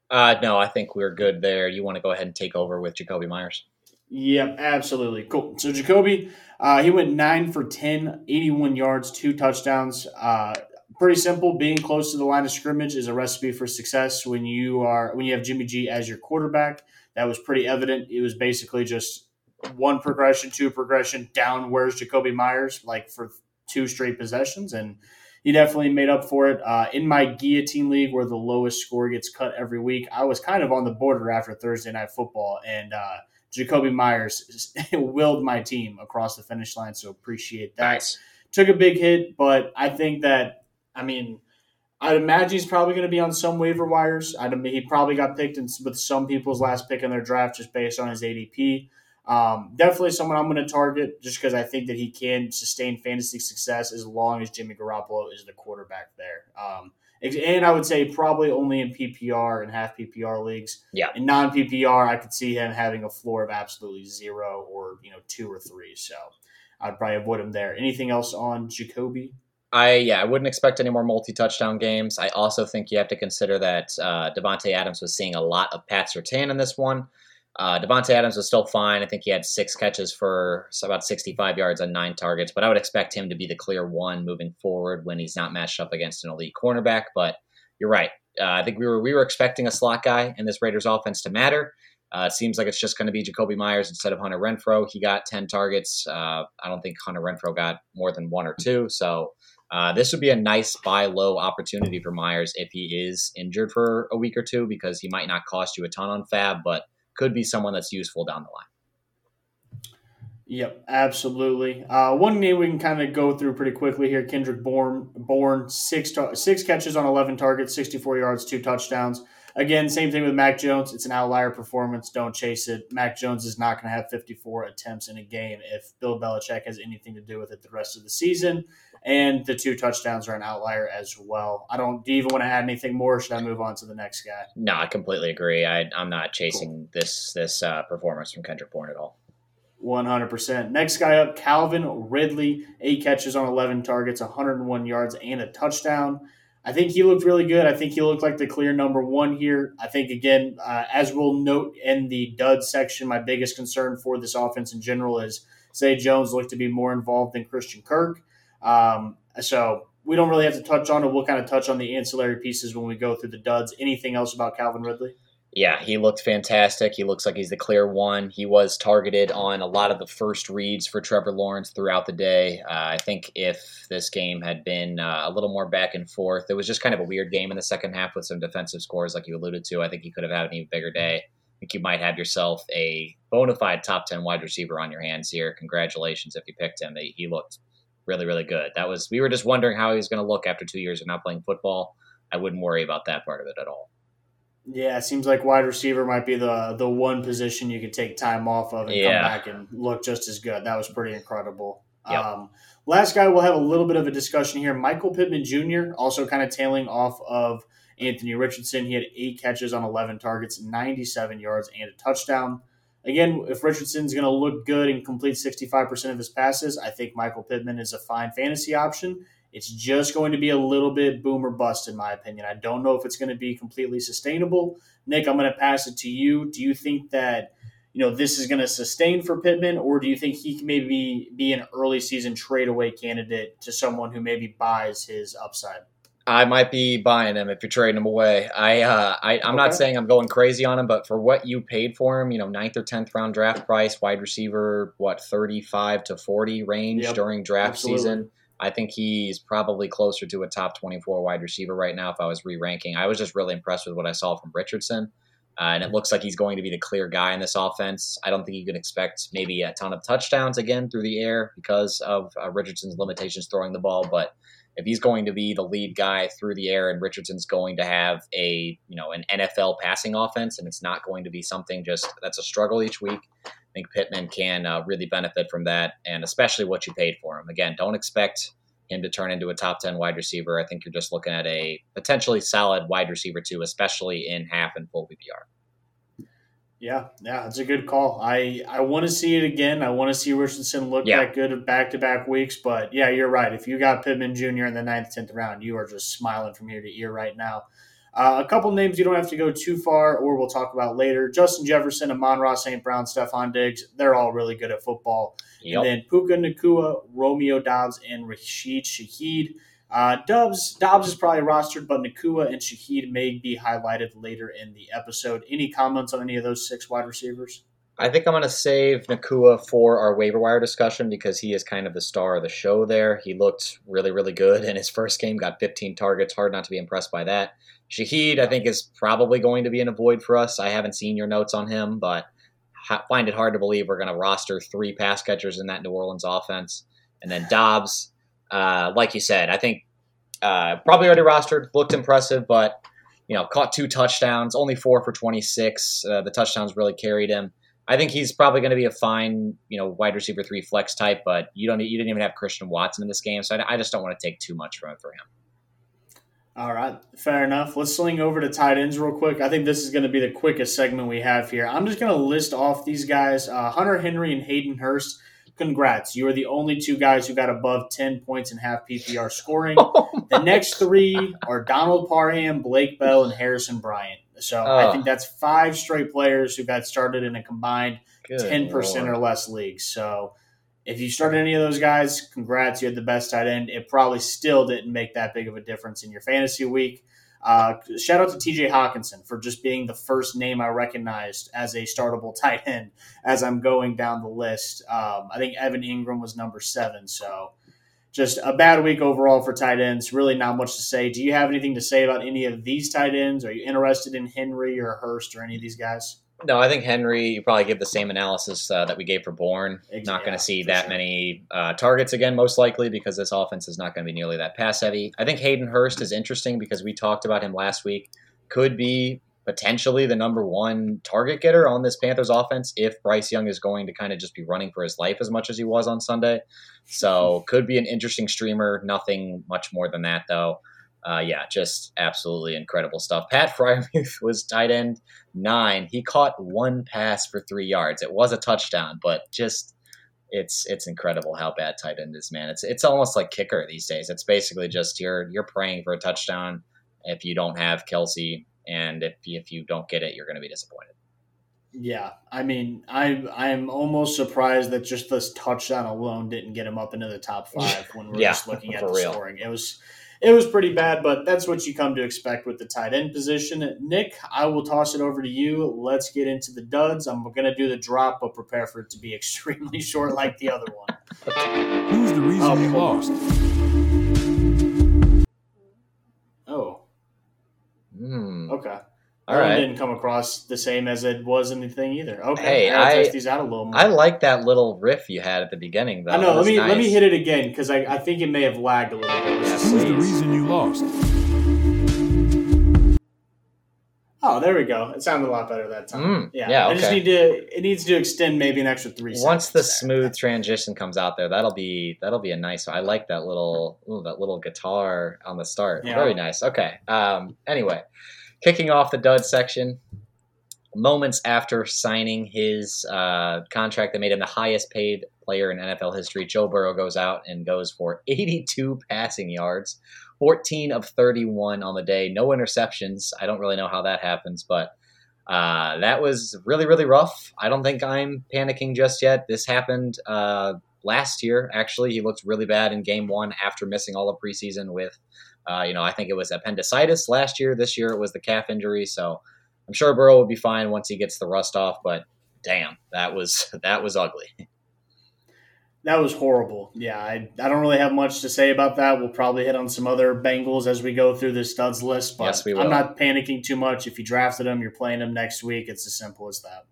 Uh, no, I think we're good there. You want to go ahead and take over with Jakobi Meyers? Yep, absolutely. Cool. So Jakobi, uh, he went nine for 10, 81 yards, two touchdowns. Uh, pretty simple. Being close to the line of scrimmage is a recipe for success when you are when you have Jimmy G as your quarterback. That was pretty evident. It was basically just one progression, two progression, down. Where's Jakobi Meyers? Like for two straight possessions, and he definitely made up for it. Uh, in my guillotine league, where the lowest score gets cut every week, I was kind of on the border after Thursday night football, and uh, Jakobi Meyers willed my team across the finish line. So appreciate that. Nice. Took a big hit, but I think that I mean. I'd imagine he's probably going to be on some waiver wires. I'd, he probably got picked in, with some people's last pick in their draft just based on his ADP. Um, definitely someone I'm going to target just because I think that he can sustain fantasy success as long as Jimmy Garoppolo is the quarterback there. Um, and I would say probably only in PPR and half PPR leagues. Yeah. In non PPR, I could see him having a floor of absolutely zero or you know two or three. So I'd probably avoid him there. Anything else on Jakobi? I yeah, I wouldn't expect any more multi touchdown games. I also think you have to consider that uh, Davante Adams was seeing a lot of Pat Surtain in this one. Uh, Davante Adams was still fine. I think he had six catches for about 65 yards on nine targets, but I would expect him to be the clear one moving forward when he's not matched up against an elite cornerback. But you're right. Uh, I think we were we were expecting a slot guy in this Raiders offense to matter. Uh, it seems like it's just going to be Jakobi Meyers instead of Hunter Renfrow. He got 10 targets. Uh, I don't think Hunter Renfrow got more than one or two. So uh, this would be a nice buy low opportunity for Meyers if he is injured for a week or two because he might not cost you a ton on FAAB, but could be someone that's useful down the line. Yep, absolutely. Uh, one name we can kind of go through pretty quickly here: Kendrick Bourne. Bourne six six catches on eleven targets, sixty four yards, two touchdowns. Again, same thing with Mac Jones. It's an outlier performance. Don't chase it. Mac Jones is not going to have 54 attempts in a game if Bill Belichick has anything to do with it the rest of the season. And the two touchdowns are an outlier as well. I don't do you even want to add anything more? should I move on to the next guy? No, I completely agree. I, am not chasing cool. this this uh, performance from Kendrick Bourne at all. 100%. Next guy up, Calvin Ridley, eight catches on 11 targets, 101 yards, and a touchdown. I think he looked really good. I think he looked like the clear number one here. I think, again, uh, as we'll note in the dud section, my biggest concern for this offense in general is Zay Jones looked to be more involved than Christian Kirk. Um, so we don't really have to touch on it. We'll kind of touch on the ancillary pieces when we go through the duds. Anything else about Calvin Ridley? yeah, he looked fantastic. He looks like he's the clear one. He was targeted on a lot of the first reads for Trevor Lawrence throughout the day. Uh, I think if this game had been uh, a little more back and forth, it was just kind of a weird game in the second half with some defensive scores, like you alluded to. I think he could have had an even bigger day. I think you might have yourself a bona fide top 10 wide receiver on your hands here. Congratulations if you picked him. He looked really, really good. That was, we were just wondering how he was going to look after two years of not playing football. I wouldn't worry about that part of it at all. Yeah, it seems like wide receiver might be the the one position you could take time off of and yeah. come back and look just as good. That was pretty incredible. Yep. Um, last guy, we'll have a little bit of a discussion here. Michael Pittman Jr., also kind of tailing off of Anthony Richardson. He had eight catches on 11 targets, 97 yards, and a touchdown. Again, if Richardson's going to look good and complete 65% of his passes, I think Michael Pittman is a fine fantasy option. It's just going to be a little bit boom or bust, in my opinion. I don't know if it's going to be completely sustainable. Nick, I'm going to pass it to you. Do you think that you know this is going to sustain for Pittman, or do you think he can maybe be an early season trade away candidate to someone who maybe buys his upside? I might be buying him if you're trading him away. I, uh, I am okay. not saying I'm going crazy on him, but for what you paid for him, you know, ninth or tenth round draft price, wide receiver, what 35 to 40 range yep. during draft Absolutely. season. I think he's probably closer to a top 24 wide receiver right now if I was re ranking. I was just really impressed with what I saw from Richardson. Uh, and it looks like he's going to be the clear guy in this offense. I don't think you can expect maybe a ton of touchdowns again through the air because of uh, Richardson's limitations throwing the ball. But if he's going to be the lead guy through the air and Richardson's going to have a you know an NFL passing offense and it's not going to be something just that's a struggle each week, I think Pittman can uh, really benefit from that, and especially what you paid for him. Again, don't expect him to turn into a top 10 wide receiver. I think you're just looking at a potentially solid wide receiver, too, especially in half and full PPR. Yeah, yeah, it's a good call. I, I want to see it again. I want to see Richardson look Yeah. that good back to back weeks. But yeah, you're right. If you got Pittman Jr. in the ninth, tenth round, you are just smiling from ear to ear right now. Uh, a couple names you don't have to go too far, or we'll talk about later. Justin Jefferson, Amon-Ra St. Brown, Stefon Diggs, they're all really good at football. Yep. And then Puka Nacua, Romeo Doubs, and Rashid Shaheed. Uh, Doubs, Doubs is probably rostered, but Nacua and Shaheed may be highlighted later in the episode. Any comments on any of those six wide receivers? I think I'm going to save Nacua for our waiver wire discussion because he is kind of the star of the show there. He looked really, really good in his first game, got 15 targets. Hard not to be impressed by that. Shaheed, I think, is probably going to be an avoid for us. I haven't seen your notes on him, but find it hard to believe we're going to roster three pass catchers in that New Orleans offense. And then Doubs, uh, like you said, I think uh, probably already rostered, looked impressive, but you know, caught two touchdowns, only four for 26. Uh, the touchdowns really carried him. I think he's probably going to be a fine, you know, wide receiver three flex type, but you don't, you didn't even have Christian Watson in this game, so I, I just don't want to take too much from it for him. All right, fair enough. Let's swing over to tight ends real quick. I think this is going to be the quickest segment we have here. I'm just going to list off these guys uh, Hunter Henry and Hayden Hurst. Congrats. You are the only two guys who got above 10 points in half PPR scoring. the next three are Donald Parham, Blake Bell, and Harrison Bryant. So I Oh. think that's five straight players who got started in a combined Good ten percent or less leagues. So if you started any of those guys, congrats, you had the best tight end. It probably still didn't make that big of a difference in your fantasy week. Uh, shout out to TJ Hockenson for just being the first name I recognized as a startable tight end as I'm going down the list. Um, I think Evan Engram was number seven. So just a bad week overall for tight ends. Really not much to say. Do you have anything to say about any of these tight ends? Are you interested in Henry or Hurst or any of these guys? No, I think Henry. You probably give the same analysis uh, that we gave for Bourne. Ex- Not going to see that sure. many uh, targets again, most likely, because this offense is not going to be nearly that pass heavy. I think Hayden Hurst is interesting because we talked about him last week. Could be potentially the number one target getter on this Panthers offense if Bryce Young is going to kind of just be running for his life as much as he was on Sunday. So could be an interesting streamer. Nothing much more than that, though. Uh, yeah, just absolutely incredible stuff. Pat Freiermuth was tight end nine. He caught one pass for three yards. It was a touchdown, but just it's it's incredible how bad tight end is, man. It's it's almost like kicker these days. It's basically just you're you're praying for a touchdown if you don't have Kelce, and if if you don't get it, you're going to be disappointed. Yeah, I mean, I I am almost surprised that just this touchdown alone didn't get him up into the top five when we're Yeah, just looking at the real. scoring. It was it was pretty bad, but that's what you come to expect with the tight end position. Nick, I will toss it over to you. Let's get into the duds. I'm going to do the drop, but prepare for it to be extremely short, like the other one. Who's the reason Oh, you hold lost? Oh, Hmm. okay. All That right. didn't come across the same as it was in the thing either. Okay, Hey, I gotta I- test these out a little more. I like that little riff you had at the beginning, though. I know. Let was me let me hit it again because I, I think it may have lagged a little bit. Let's Yes. Who's the reason you lost? Oh, there we go. It sounded a lot better that time. Mm, yeah, yeah, I just need to. It needs to extend maybe an extra three. seconds. Once the seconds there. smooth transition comes out there, that'll be that'll be a nice. I like that little ooh, that little guitar on the start. Yeah. Very nice. Okay. Um. Anyway, kicking off the dud section. Moments after signing his uh, contract that made him the highest paid player in NFL history, Joe Burrow goes out and goes for 82 passing yards, 14 of 31 on the day, no interceptions. I don't really know how that happens, but uh, that was really, really rough. I don't think I'm panicking just yet. This happened uh, last year, actually. He looked really bad in game one after missing all of preseason with, uh, you know, I think it was appendicitis last year. This year it was the calf injury. So I'm sure Burrow will be fine once he gets the rust off, but damn, that was that was ugly. that was horrible. Yeah, I, I don't really have much to say about that. We'll probably hit on some other Bengals as we go through this studs list. But Yes. I'm not panicking too much. If you drafted them, you're playing them next week. It's as simple as that.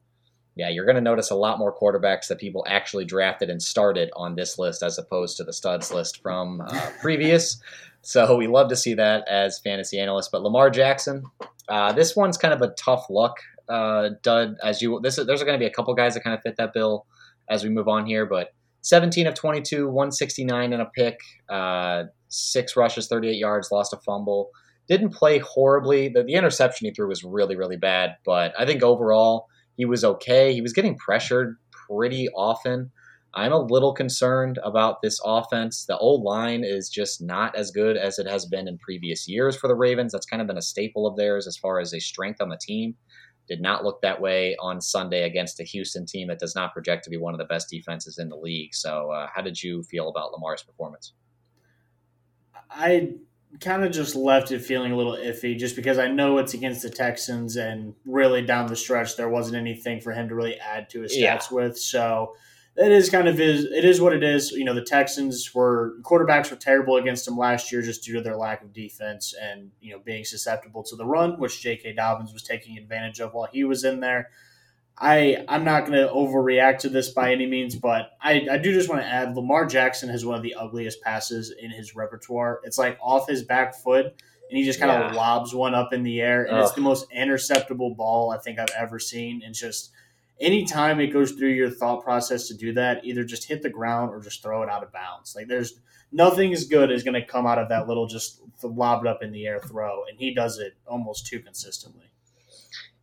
Yeah, you're going to notice a lot more quarterbacks that people actually drafted and started on this list as opposed to the studs list from uh, previous. So we love to see that as fantasy analysts. But Lamar Jackson, uh, this one's kind of a tough luck uh, dud as you. This is, there's going to be a couple guys that kind of fit that bill as we move on here, but 17 of 22, 169 and a pick, uh, six rushes, 38 yards, lost a fumble. Didn't play horribly. The, the interception he threw was really, really bad, but I think overall he was okay. He was getting pressured pretty often. I'm a little concerned about this offense. The old line is just not as good as it has been in previous years for the Ravens. That's kind of been a staple of theirs as far as a strength on the team. Did not look that way on Sunday against a Houston team that does not project to be one of the best defenses in the league. So, uh, how did you feel about Lamar's performance? I kind of just left it feeling a little iffy just because I know it's against the Texans and really down the stretch there wasn't anything for him to really add to his stats yeah. with. So it is kind of is it is what it is. You know, the Texans were quarterbacks were terrible against them last year just due to their lack of defense and you know being susceptible to the run, which J.K. Dobbins was taking advantage of while he was in there. I I'm not going to overreact to this by any means, but I, I do just want to add Lamar Jackson has one of the ugliest passes in his repertoire. It's like off his back foot, and he just kind of yeah. lobs one up in the air, and Ugh. it's the most interceptable ball I think I've ever seen. And just anytime it goes through your thought process to do that, either just hit the ground or just throw it out of bounds. Like there's nothing as good as going to come out of that little just lobbed up in the air throw, and he does it almost too consistently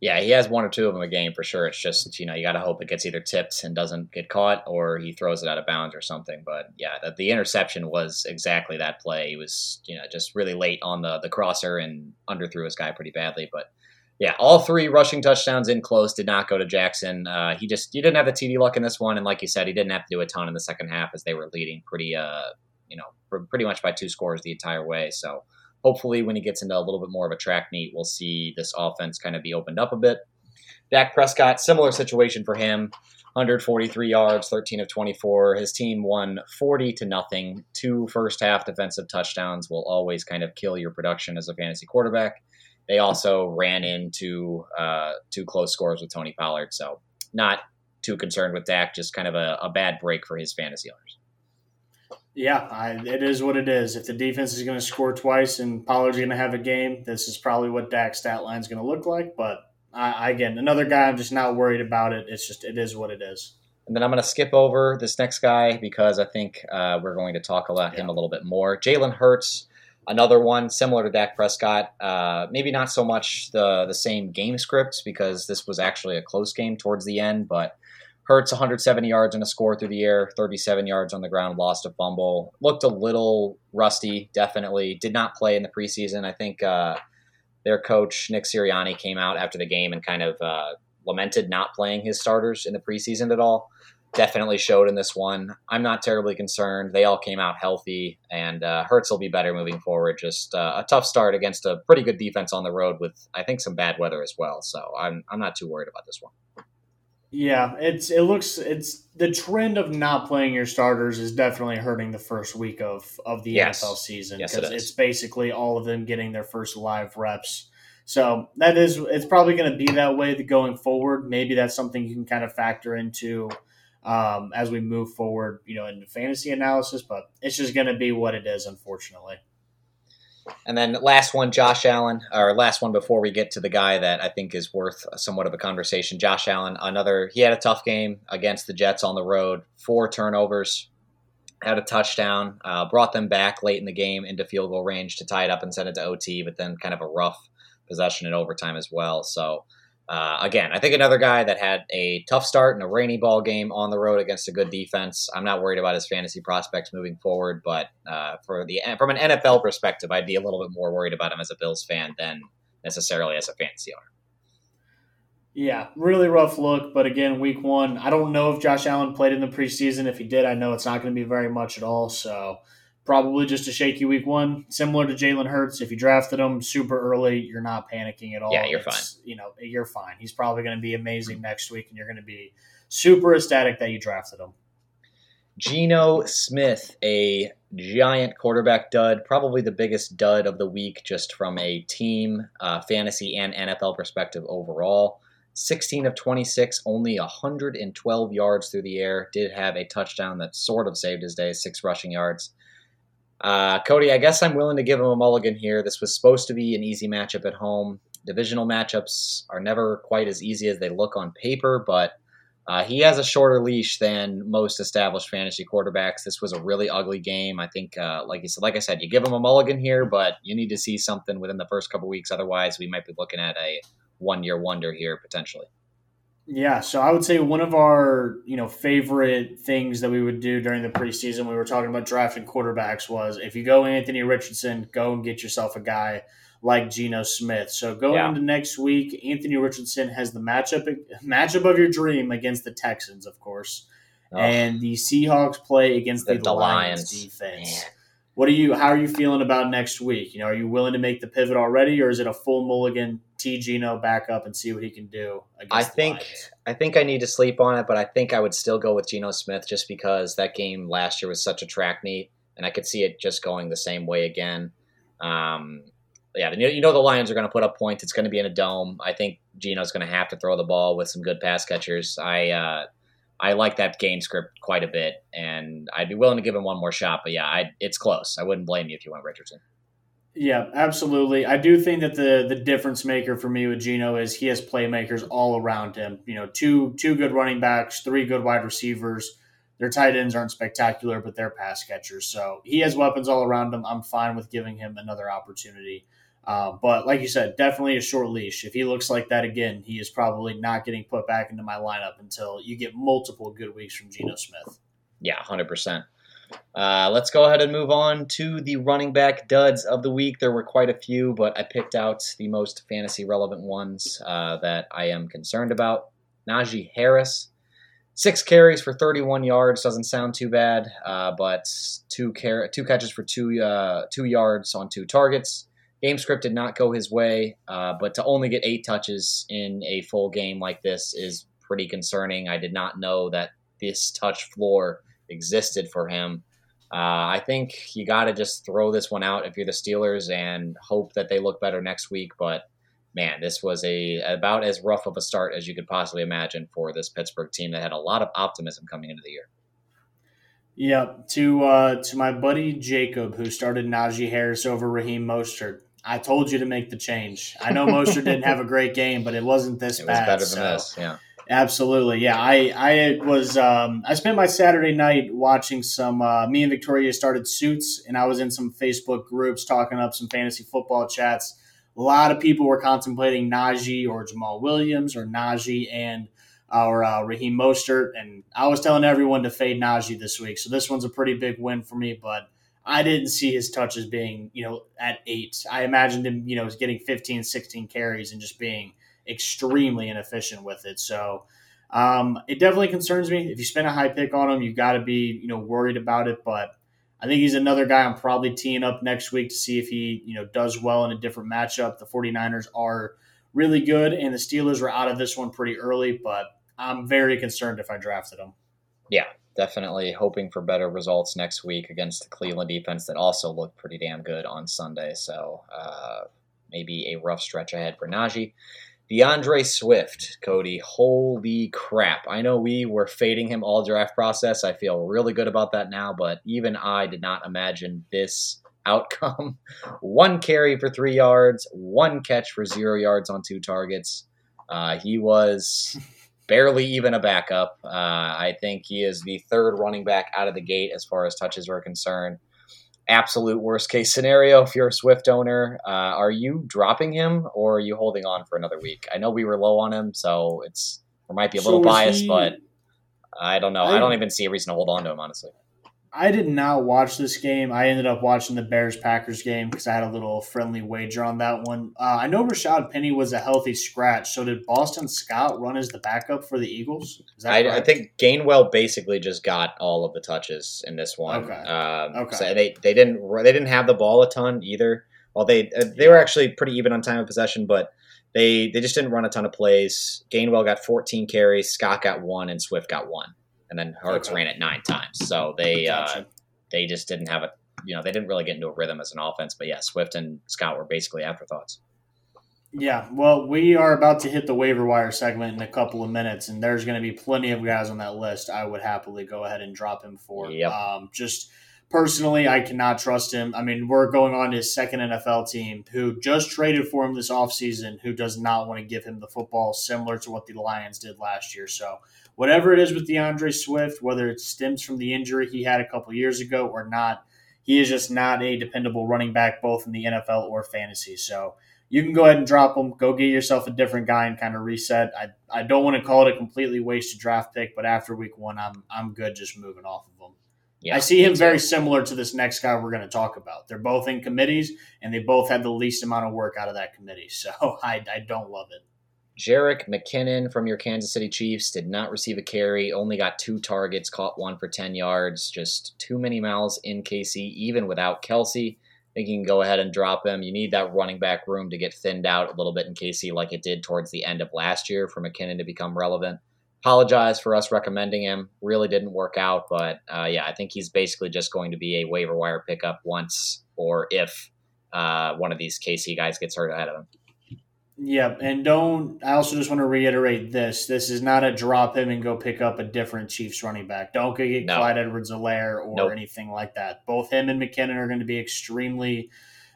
yeah, he has one or two of them a game for sure. It's just you know you got to hope it gets either tipped and doesn't get caught, or he throws it out of bounds or something. But yeah, the, the, interception was exactly that play. He was you know just really late on the the crosser and underthrew his guy pretty badly. But yeah, all three rushing touchdowns in close did not go to Jackson. Uh, he just he didn't have the TD luck in this one, and like you said, he didn't have to do a ton in the second half as they were leading pretty uh you know pretty much by two scores the entire way. So hopefully when he gets into a little bit more of a track meet, we'll see this offense kind of be opened up a bit. Dak Prescott, similar situation for him. 143 yards, 13 of 24. His team won 40 to nothing. Two first half defensive touchdowns will always kind of kill your production as a fantasy quarterback. They also ran into uh, two close scores with Tony Pollard, so not too concerned with Dak. Just kind of a, a bad break for his fantasy owners. Yeah, I, it is what it is. If the defense is going to score twice and Pollard's going to have a game, this is probably what Dak's stat line is going to look like. But I, again, another guy, I'm just not worried about it. It's just it is what it is. And then I'm going to skip over this next guy because I think uh, we're going to talk about yeah. him a little bit more. Jalen Hurts, another one similar to Dak Prescott. Uh, maybe not so much the the same game script because this was actually a close game towards the end, but Hurts 170 yards and a score through the air, 37 yards on the ground, lost a fumble. Looked a little rusty, definitely. Did not play in the preseason. I think uh, their coach, Nick Sirianni, came out after the game and kind of uh, lamented not playing his starters in the preseason at all. Definitely showed in this one. I'm not terribly concerned. They all came out healthy, and uh, Hurts will be better moving forward. Just uh, a tough start against a pretty good defense on the road with, I think, some bad weather as well. So I'm, I'm not too worried about this one. Yeah, it's it looks it's the trend of not playing your starters is definitely hurting the first week of of the yes. NFL season because yes, it it's basically all of them getting their first live reps. So that is it's probably going to be that way going forward. Maybe that's something you can kind of factor into um, as we move forward, you know, into fantasy analysis. But it's just going to be what it is, unfortunately. And then last one, Josh Allen, or last one before we get to the guy that I think is worth somewhat of a conversation. Josh Allen, another, he had a tough game against the Jets on the road, four turnovers, had a touchdown, uh, brought them back late in the game into field goal range to tie it up and send it to OT, but then kind of a rough possession in overtime as well. So uh, again, I think another guy that had a tough start in a rainy ball game on the road against a good defense. I'm not worried about his fantasy prospects moving forward, but uh, for the from an NFL perspective, I'd be a little bit more worried about him as a Bills fan than necessarily as a fantasy owner. Yeah, really rough look. But again, week one, I don't know if Josh Allen played in the preseason. If he did, I know it's not going to be very much at all. So probably just a shaky week one, similar to Jalen Hurts. If you drafted him super early, you're not panicking at all. Yeah, you're it's, fine. You know, you're fine. He's probably going to be amazing next week, and you're going to be super ecstatic that you drafted him. Geno Smith, a giant quarterback dud, probably the biggest dud of the week, just from a team, uh, fantasy, and NFL perspective overall. 16 of 26, only 112 yards through the air. Did have a touchdown that sort of saved his day, six rushing yards. Uh, Kody, I guess I'm willing to give him a mulligan here. This was supposed to be an easy matchup at home. Divisional matchups are never quite as easy as they look on paper, but uh, he has a shorter leash than most established fantasy quarterbacks. This was a really ugly game. I think, uh, like you said, like I said, you give him a mulligan here, but you need to see something within the first couple weeks. Otherwise, we might be looking at a one-year wonder here potentially. Yeah, so I would say one of our you know favorite things that we would do during the preseason, we were talking about drafting quarterbacks, was if you go Anthony Richardson, go and get yourself a guy like Geno Smith. So going yeah. into next week, Anthony Richardson has the matchup matchup of your dream against the Texans, of course, oh. and the Seahawks play against the, the, the Lions, Lions, defense. Man. What are you? How are you feeling about next week? You know, are you willing to make the pivot already, or is it a full mulligan? T Geno back up and see what he can do. I think I think I need to sleep on it, but I think I would still go with Geno Smith just because that game last year was such a track meet, and I could see it just going the same way again. Um, yeah, you know the Lions are going to put up points. It's going to be in a dome. I think Geno's going to have to throw the ball with some good pass catchers. I uh, I like that game script quite a bit, and I'd be willing to give him one more shot. But yeah, I, it's close. I wouldn't blame you if you went Richardson. Yeah, absolutely. I do think that the the difference maker for me with Geno is he has playmakers all around him. You know, two two good running backs, three good wide receivers. Their tight ends aren't spectacular, but they're pass catchers. So he has weapons all around him. I'm fine with giving him another opportunity. Uh, but like you said, definitely a short leash. If he looks like that again, he is probably not getting put back into my lineup until you get multiple good weeks from Geno Smith. Yeah, hundred percent. Uh, let's go ahead and move on to the running back duds of the week. There were quite a few, but I picked out the most fantasy relevant ones uh, that I am concerned about. Najee Harris, six carries for 31 yards doesn't sound too bad, uh, but two car- two catches for two uh, two yards on two targets. Game script did not go his way, uh, but to only get eight touches in a full game like this is pretty concerning. I did not know that this touch floor existed for him. Uh, I think you got to just throw this one out if you're the Steelers and hope that they look better next week. But man, this was a about as rough of a start as you could possibly imagine for this Pittsburgh team that had a lot of optimism coming into the year. Yeah, to uh, to my buddy Jacob, who started Najee Harris over Raheem Mostert. I told you to make the change. I know Mostert didn't have a great game, but it wasn't this it bad. better than so. this, yeah. Absolutely, yeah. I I was um, I spent my Saturday night watching some. Uh, me and Victoria started Suits, and I was in some Facebook groups talking up some fantasy football chats. A lot of people were contemplating Najee or Jamaal Williams or Najee and our uh, Raheem Mostert, and I was telling everyone to fade Najee this week. So this one's a pretty big win for me, but I didn't see his touches being you know at eight. I imagined him you know getting 15, 16 carries and just being extremely inefficient with it. So um, it definitely concerns me. If you spend a high pick on him, you've got to be you know worried about it. But I think he's another guy I'm probably teeing up next week to see if he you know does well in a different matchup. The 49ers are really good, and the Steelers were out of this one pretty early, but I'm very concerned if I drafted him. Yeah, definitely hoping for better results next week against the Cleveland defense that also looked pretty damn good on Sunday. So uh, maybe a rough stretch ahead for Najee. D'Andre Swift, Kody, holy crap. I know we were fading him all draft process. I feel really good about that now, but even I did not imagine this outcome. one carry for three yards, one catch for zero yards on two targets. Uh, he was barely even a backup. Uh, I think he is the third running back out of the gate as far as touches are concerned absolute worst case scenario if you're a Swift owner, uh, are you dropping him or are you holding on for another week? I know we were low on him, so it's there might be a little so bias, he, but I don't know. I, I, don't even see a reason to hold on to him, honestly. I did not watch this game. I ended up watching the Bears Packers game because I had a little friendly wager on that one. Uh, I know Rashaad Penny was a healthy scratch. So did Boston Scott run as the backup for the Eagles? I, I, think Gainwell basically just got all of the touches in this one. Okay. Um, okay. So they they didn't they didn't have the ball a ton either. Well, they uh, they were actually pretty even on time of possession, but they they just didn't run a ton of plays. Gainwell got 14 carries, Scott got one, and Swift got one and then Hurts okay. ran it nine times. So they uh, gotcha. uh, they just didn't have a you know they didn't really get into a rhythm as an offense. But yeah, Swift and Scott were basically afterthoughts. Yeah, well, we are about to hit the waiver wire segment in a couple of minutes, and there's going to be plenty of guys on that list. I would happily go ahead and drop him for. Yep. Um, just personally, I cannot trust him. I mean, we're going on to his second NFL team who just traded for him this offseason, who does not want to give him the football, similar to what the Lions did last year. So, whatever it is with D'Andre Swift, whether it stems from the injury he had a couple years ago or not, he is just not a dependable running back, both in the NFL or fantasy. So, you can go ahead and drop him. Go get yourself a different guy and kind of reset. I, I don't want to call it a completely wasted draft pick, but after week one, I'm I'm good just moving off of him. Yeah, I see him very similar to this next guy we're going to talk about. They're both in committees, and they both had the least amount of work out of that committee. So I, I don't love it. Jerick McKinnon from your Kansas City Chiefs did not receive a carry, only got two targets, caught one for 10 yards. Just too many mouths in KC, even without Kelce think you can go ahead and drop him. You need that running back room to get thinned out a little bit in KC, like it did towards the end of last year for McKinnon to become relevant. Apologize for us recommending him. Really didn't work out, but uh, yeah, I think he's basically just going to be a waiver wire pickup once or if uh, one of these KC guys gets hurt ahead of him. Yeah, and don't. I also just want to reiterate this: this is not a drop him and go pick up a different Chiefs running back. Don't go get no. Clyde Edwards-Helaire or nope. anything like that. Both him and McKinnon are going to be extremely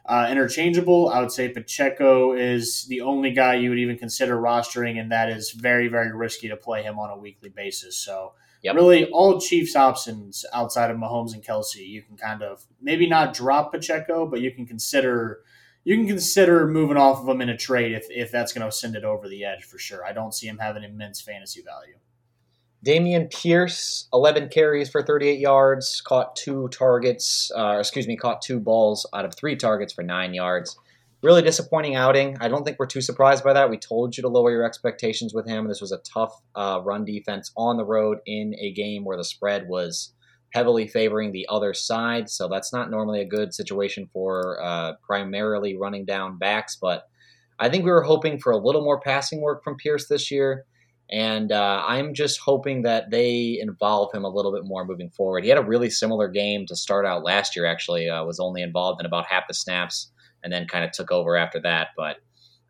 uh, interchangeable. I would say Pacheco is the only guy you would even consider rostering, and that is very, very risky to play him on a weekly basis. So, yep. really, all Chiefs options outside of Mahomes and Kelce, you can kind of maybe not drop Pacheco, but you can consider you can consider moving off of him in a trade if, if that's going to send it over the edge for sure. I don't see him having immense fantasy value. Dameon Pierce, 11 carries for 38 yards, caught two targets, uh, excuse me, caught two balls out of three targets for nine yards. Really disappointing outing. I don't think we're too surprised by that. We told you to lower your expectations with him. This was a tough uh, run defense on the road in a game where the spread was heavily favoring the other side. So that's not normally a good situation for uh, primarily running down backs. But I think we were hoping for a little more passing work from Pierce this year. And uh, I'm just hoping that they involve him a little bit more moving forward. He had a really similar game to start out last year, actually, uh, was only involved in about half the snaps and then kind of took over after that. But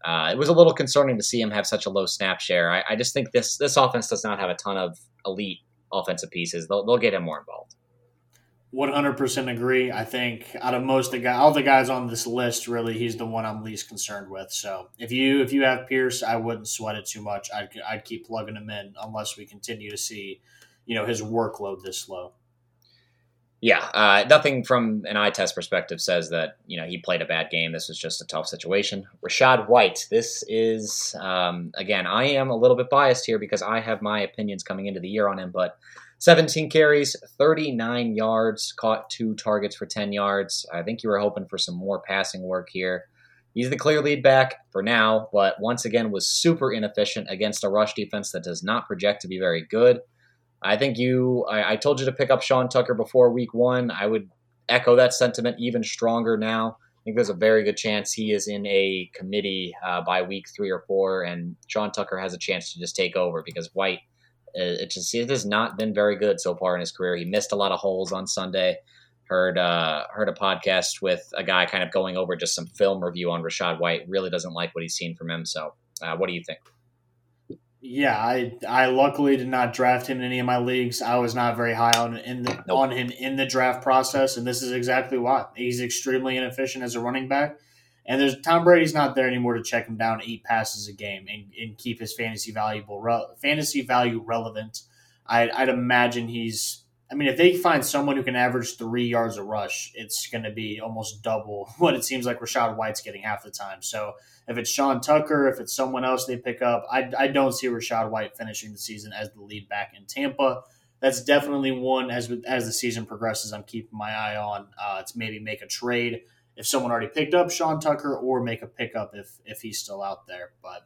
uh, it was a little concerning to see him have such a low snap share. I, I just think this this offense does not have a ton of elite offensive pieces. They'll, they'll get him more involved. 100% agree. I think out of most the guy, all the guys on this list, really, he's the one I'm least concerned with. So if you if you have Pierce, I wouldn't sweat it too much. I'd I'd keep plugging him in unless we continue to see, you know, his workload this low. Yeah, uh, nothing from an eye test perspective says that you know he played a bad game. This was just a tough situation. Rachaad White. This is um, again, I am a little bit biased here because I have my opinions coming into the year on him, but 17 carries, 39 yards, caught two targets for 10 yards. I think you were hoping for some more passing work here. He's the clear lead back for now, but once again was super inefficient against a rush defense that does not project to be very good. I think you, I, I told you to pick up Sean Tucker before week one. I would echo that sentiment even stronger now. I think there's a very good chance he is in a committee uh, by week three or four, and Sean Tucker has a chance to just take over because White uh, it just it has not been very good so far in his career. He missed a lot of holes on Sunday. Heard uh, heard a podcast with a guy kind of going over just some film review on Rachaad White. Really doesn't like what he's seen from him. So, uh, what do you think? Yeah, I I luckily did not draft him in any of my leagues. I was not very high on in the nope. on him in the draft process, and this is exactly why he's extremely inefficient as a running back. And there's Tom Brady's not there anymore to check him down eight passes a game and, and keep his fantasy valuable re, fantasy value relevant. I, I'd imagine he's. I mean, if they find someone who can average three yards a rush, it's going to be almost double what it seems like Rachaad White's getting half the time. So if it's Sean Tucker, if it's someone else they pick up, I, I don't see Rachaad White finishing the season as the lead back in Tampa. That's definitely one as as the season progresses. I'm keeping my eye on. Uh, to maybe make a trade if someone already picked up Sean Tucker or make a pickup if if he's still out there. But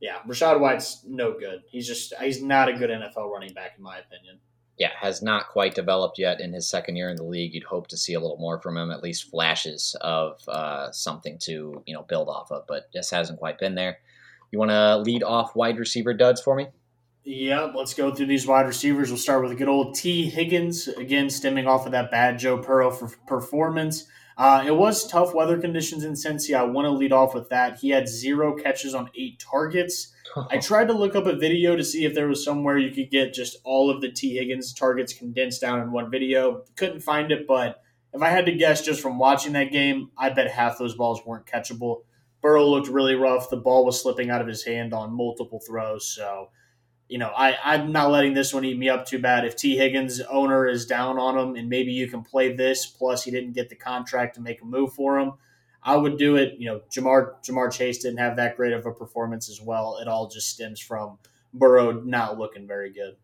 yeah, Rachaad White's no good. He's just he's not a good NFL running back in my opinion. Yeah, has not quite developed yet in his second year in the league. You'd hope to see a little more from him, at least flashes of uh, something to you know build off of, but just hasn't quite been there. You want to lead off wide receiver duds for me? Yeah, let's go through these wide receivers. We'll start with a good old Tee Higgins again, stemming off of that bad Joe Burrow performance. Uh, it was tough weather conditions in Cincy. I want to lead off with that. He had zero catches on eight targets. I tried to look up a video to see if there was somewhere you could get just all of the Tee Higgins targets condensed down in one video. Couldn't find it, but if I had to guess just from watching that game, I bet half those balls weren't catchable. Burrow looked really rough. The ball was slipping out of his hand on multiple throws. So, you know, I, I'm not letting this one eat me up too bad. If Tee Higgins' owner is down on him and maybe you can play this, plus he didn't get the contract to make a move for him, I would do it. You know, Ja'Marr Ja'Marr Chase didn't have that great of a performance as well. It all just stems from Burrow not looking very good.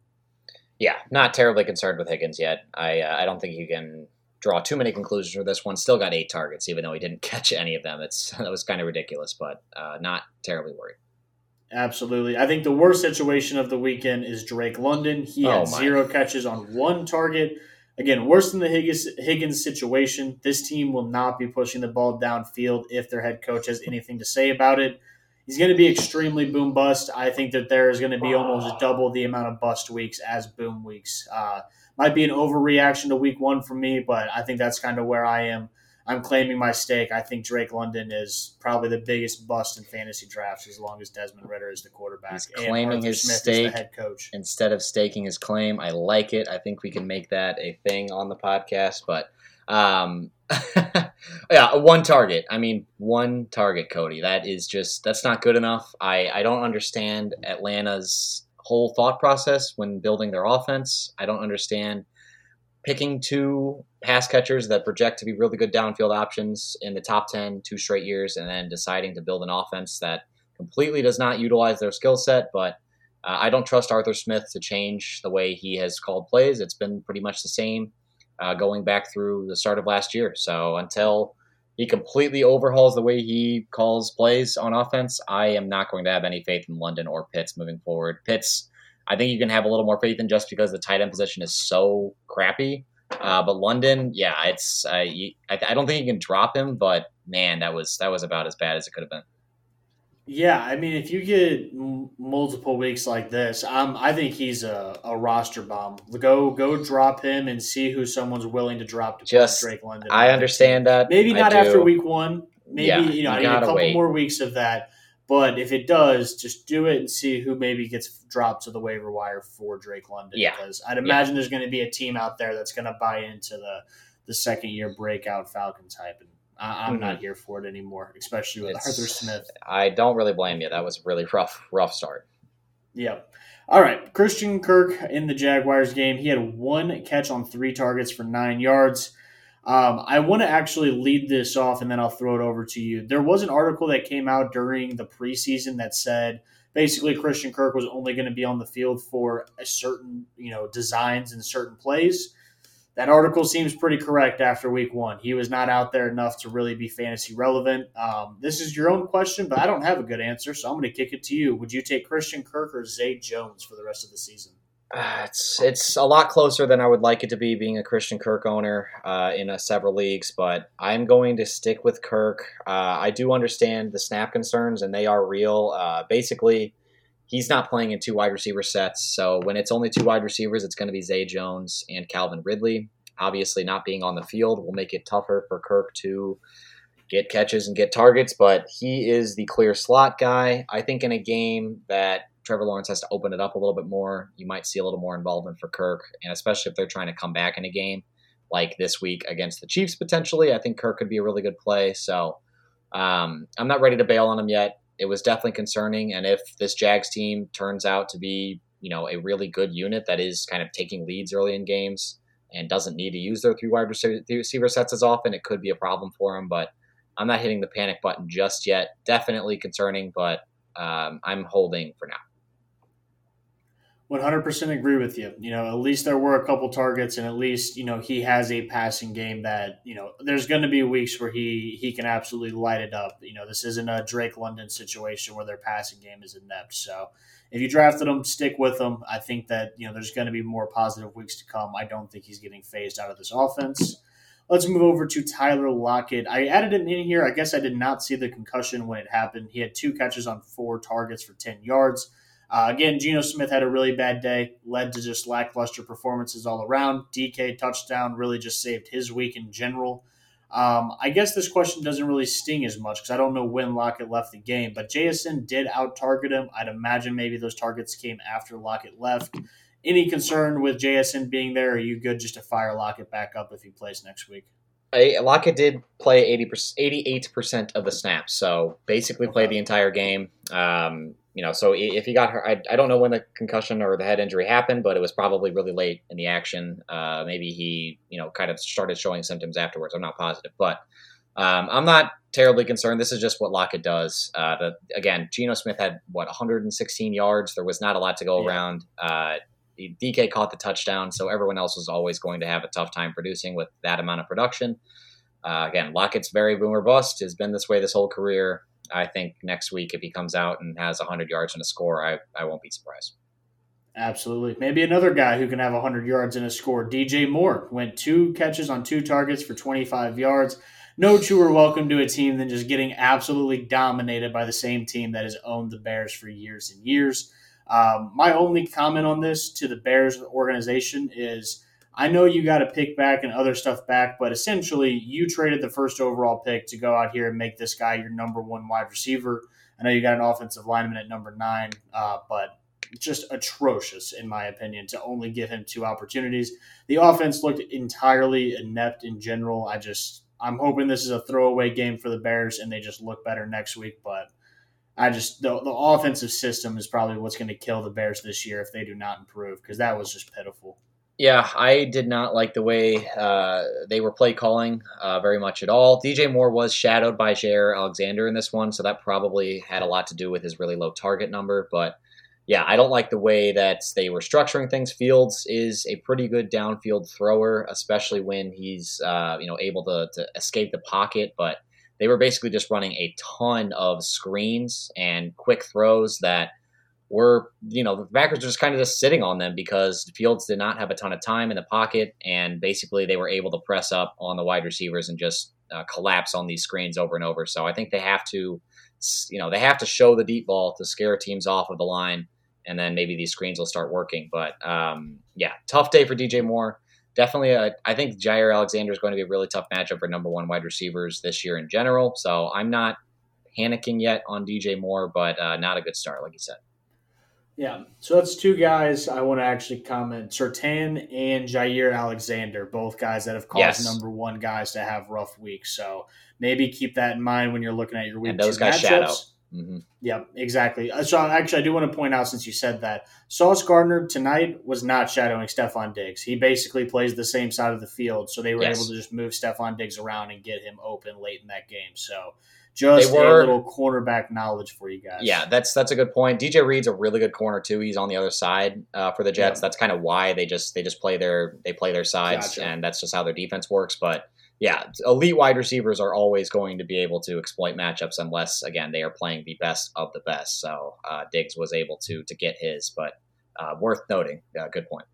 Yeah, not terribly concerned with Higgins yet. I uh, I don't think you can draw too many conclusions from this one. Still got eight targets, even though he didn't catch any of them. It's that was kind of ridiculous, but uh, not terribly worried. Absolutely. I think the worst situation of the weekend is Drake London. He had oh zero catches on one target. Again, worse than the Higgins, Higgins situation. This team will not be pushing the ball downfield if their head coach has anything to say about it. He's going to be extremely boom bust. I think that there is going to be almost double the amount of bust weeks as boom weeks. Uh, might be an overreaction to week one for me, but I think that's kind of where I am. I'm claiming my stake. I think Drake London is probably the biggest bust in fantasy drafts as long as Desmond Ridder is the quarterback. He's claiming his Smith stake head coach instead of staking his claim. I like it. I think we can make that a thing on the podcast. But um, yeah, one target. I mean, one target, Kody. That is just that's not good enough. I I don't understand Atlanta's whole thought process when building their offense. I don't understand picking two pass catchers that project to be really good downfield options in the top 10 two straight years and then deciding to build an offense that completely does not utilize their skill set. But uh, I don't trust Arthur Smith to change the way he has called plays. It's been pretty much the same uh, going back through the start of last year. So until he completely overhauls the way he calls plays on offense, I am not going to have any faith in London or Pitts moving forward. Pitts, I think you can have a little more faith in just because the tight end position is so crappy. Uh, but London, yeah, it's uh, you, I, I don't think you can drop him, but man, that was that was about as bad as it could have been. Yeah, I mean, if you get m- multiple weeks like this, um, I think he's a, a roster bomb. Go go drop him and see who someone's willing to drop to Just, Drake London. I understand that. Maybe not after week one. Maybe yeah, you know, I need a couple wait. more weeks of that. But if it does, just do it and see who maybe gets dropped to the waiver wire for Drake London. Yeah. Because I'd imagine yeah. there's going to be a team out there that's going to buy into the the second year breakout Falcons hype. And I, am mm-hmm. not here for it anymore, especially with it's, Arthur Smith. I don't really blame you. That was a really rough, rough start. Yep. All right. Christian Kirk in the Jaguars game. He had one catch on three targets for nine yards. Um, I want to actually lead this off and then I'll throw it over to you. There was an article that came out during the preseason that said basically Christian Kirk was only going to be on the field for a certain, you know, designs and certain plays that article seems pretty correct after week one. He was not out there enough to really be fantasy relevant. Um, this is your own question, but I don't have a good answer, so I'm going to kick it to you. Would you take Christian Kirk or Zay Jones for the rest of the season? Uh, it's it's a lot closer than I would like it to be, being a Christian Kirk owner uh, in a, several leagues. But I'm going to stick with Kirk. Uh, I do understand the snap concerns, and they are real. Uh, basically, he's not playing in two wide receiver sets. So when it's only two wide receivers, it's going to be Zay Jones and Calvin Ridley. Obviously, not being on the field will make it tougher for Kirk to get catches and get targets, but he is the clear slot guy. I think in a game that Trevor Lawrence has to open it up a little bit more, you might see a little more involvement for Kirk, and especially if they're trying to come back in a game like this week against the Chiefs potentially, I think Kirk could be a really good play. So um, I'm not ready to bail on him yet it was definitely concerning. And if this Jags team turns out to be, you know, a really good unit that is kind of taking leads early in games and doesn't need to use their three wide receiver sets as often, it could be a problem for them. But I'm not hitting the panic button just yet. Definitely concerning, but um, I'm holding for now. 100% agree with you. You know, at least there were a couple targets, and at least you know he has a passing game that you know there's going to be weeks where he he can absolutely light it up. You know, this isn't a Drake London situation where their passing game is inept. So, if you drafted him, stick with him. I think that you know there's going to be more positive weeks to come. I don't think he's getting phased out of this offense. Let's move over to Tyler Lockett. I added him in here. I guess I did not see the concussion when it happened. He had two catches on four targets for 10 yards. Uh, again, Geno Smith had a really bad day, led to just lackluster performances all around. DK touchdown really just saved his week in general. Um, I guess this question doesn't really sting as much because I don't know when Lockett left the game, but JSN did out target him. I'd imagine maybe those targets came after Lockett left. Any concern with JSN being there? Are you good just to fire Lockett back up if he plays next week? I, Lockett did play 80 88% of the snaps, so basically played the entire game. Um, you know, so if he got hurt, I, I don't know when the concussion or the head injury happened, but it was probably really late in the action. Uh, maybe he, you know, kind of started showing symptoms afterwards. I'm not positive, but um, I'm not terribly concerned. This is just what Lockett does. Uh, the, again, Geno Smith had what 116 yards. There was not a lot to go yeah. around. Uh, DK caught the touchdown, so everyone else was always going to have a tough time producing with that amount of production. Uh, again, Lockett's very boomer bust. Has been this way this whole career. I think next week, if he comes out and has 100 yards and a score, I, I won't be surprised. Absolutely. Maybe another guy who can have 100 yards and a score. DJ Moore went two catches on two targets for 25 yards. No truer welcome to a team than just getting absolutely dominated by the same team that has owned the Bears for years and years. Um, my only comment on this to the Bears organization is I know you got to pick back and other stuff back, but essentially you traded the first overall pick to go out here and make this guy your number one wide receiver. I know you got an offensive lineman at number nine, uh, but just atrocious in my opinion to only give him two opportunities. The offense looked entirely inept in general. I just I'm hoping this is a throwaway game for the Bears and they just look better next week, but I just the, the offensive system is probably what's going to kill the Bears this year if they do not improve because that was just pitiful. Yeah, I did not like the way uh, they were play calling uh, very much at all. DJ Moore was shadowed by Jaire Alexander in this one, so that probably had a lot to do with his really low target number. But yeah, I don't like the way that they were structuring things. Fields is a pretty good downfield thrower, especially when he's uh, you know able to, to escape the pocket. But they were basically just running a ton of screens and quick throws that were, you know, the backers were just kind of just sitting on them because Fields did not have a ton of time in the pocket, and basically they were able to press up on the wide receivers and just uh, collapse on these screens over and over. So I think they have to, you know, they have to show the deep ball to scare teams off of the line, and then maybe these screens will start working. But um, yeah, tough day for DJ Moore definitely, a, I think Jaire Alexander is going to be a really tough matchup for number one wide receivers this year in general. So I'm not panicking yet on DJ Moore, but uh, not a good start, like you said. Yeah, so that's two guys I want to actually comment: Surtain and Jaire Alexander, both guys that have caused yes. number one guys to have rough weeks. So maybe keep that in mind when you're looking at your week. And those guys matchups. shadow. Mm-hmm. Yep, exactly. Uh, so actually, I do want to point out since you said that Sauce Gardner tonight was not shadowing Stefon Diggs. He basically plays the same side of the field, so they were yes. able to just move Stefon Diggs around and get him open late in that game. So just were, a little cornerback knowledge for you guys. Yeah, that's that's a good point. DJ Reed's a really good corner too. He's on the other side uh, for the Jets. That's kind of why they just they just play their they play their sides, gotcha. and that's just how their defense works. But yeah, elite wide receivers are always going to be able to exploit matchups unless, again, they are playing the best of the best. So uh, Diggs was able to to get his, but uh, worth noting. Uh, good point.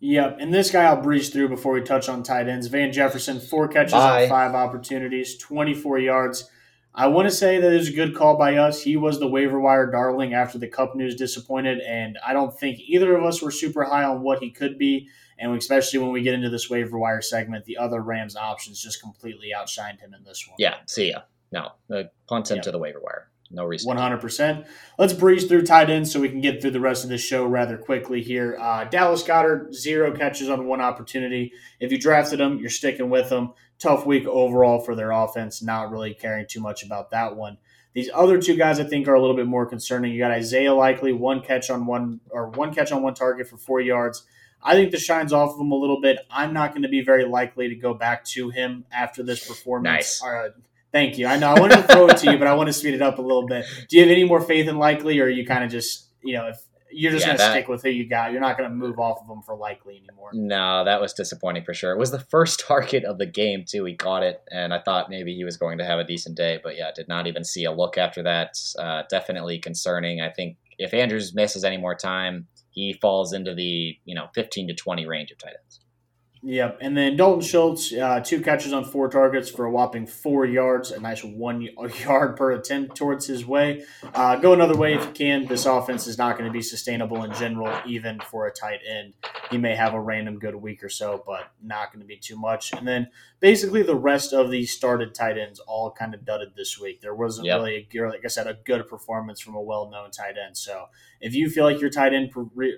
Yep, and this guy I'll breeze through before we touch on tight ends. Van Jefferson, four catches Bye. on five opportunities, 24 yards. I want to say that it was a good call by us. He was the waiver wire darling after the Kupp news disappointed, and I don't think either of us were super high on what he could be. And especially when we get into this waiver wire segment, the other Rams options just completely outshined him in this one. Yeah, see ya. No, uh, punt him to the waiver wire. No reason. 100%. Let's breeze through tight ends so we can get through the rest of the show rather quickly here. Uh, Dallas Goedert, zero catches on one opportunity. If you drafted him, you're sticking with him. Tough week overall for their offense. Not really caring too much about that one. These other two guys I think are a little bit more concerning. You got Isaiah Likely, one catch on one or one catch on one target for four yards. I think the shine's off of him a little bit. I'm not going to be very likely to go back to him after this performance. Nice. Uh, thank you. I know I wanted to throw it to you, but I want to speed it up a little bit. Do you have any more faith in Likely, or are you kind of just, you know, if you're just yeah, going to stick with who you got. You're not going to move off of them for likely anymore. No, that was disappointing for sure. It was the first target of the game too. He caught it, and I thought maybe he was going to have a decent day, but yeah, did not even see a look after that. Uh, definitely concerning. I think if Andrews misses any more time, he falls into the you know 15 to 20 range of tight ends. Yep, and then Dalton Schultz, uh, two catches on four targets for a whopping four yards, a nice one yard per attempt towards his way. Uh, go another way if you can. This offense is not going to be sustainable in general, even for a tight end. He may have a random good week or so, but not going to be too much. And then basically the rest of the started tight ends all kind of dudded this week. There wasn't yep. really, a, gear, like I said, a good performance from a well known tight end. So if you feel like your tight end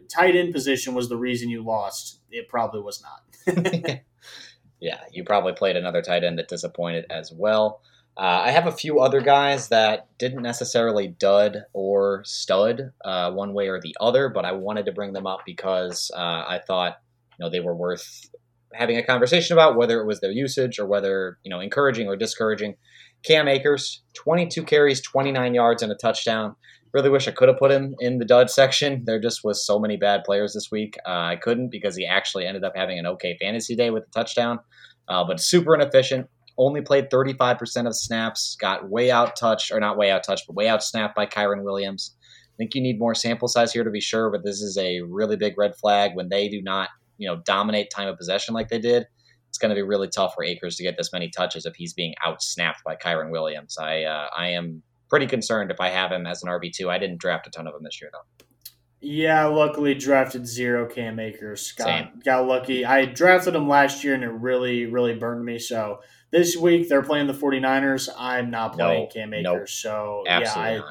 tight end position was the reason you lost, it probably was not. Yeah, you probably played another tight end that disappointed as well. Uh, I have a few other guys that didn't necessarily dud or stud uh, one way or the other, but I wanted to bring them up because uh, I thought you know they were worth having a conversation about whether it was their usage or whether you know encouraging or discouraging. Cam Akers, 22 carries, 29 yards, and a touchdown. Really wish I could have put him in the dud section. There just was so many bad players this week. Uh, I couldn't because he actually ended up having an okay fantasy day with a touchdown, uh, but super inefficient. Only played 35% of snaps. Got way out touched, or not way out touched, but way out snapped by Kyren Williams. I think you need more sample size here to be sure, but this is a really big red flag when they do not, you know, dominate time of possession like they did it's going to be really tough for Akers to get this many touches if he's being out snapped by Kyren Williams. I uh, I am pretty concerned if I have him as an RB two. I didn't draft a ton of him this year though. Yeah, luckily drafted zero Cam Akers. Got Same. got lucky. I drafted him last year and it really, really burned me. So this week they're playing the 49ers. I'm not playing No, Cam Akers. nope. So Absolutely yeah.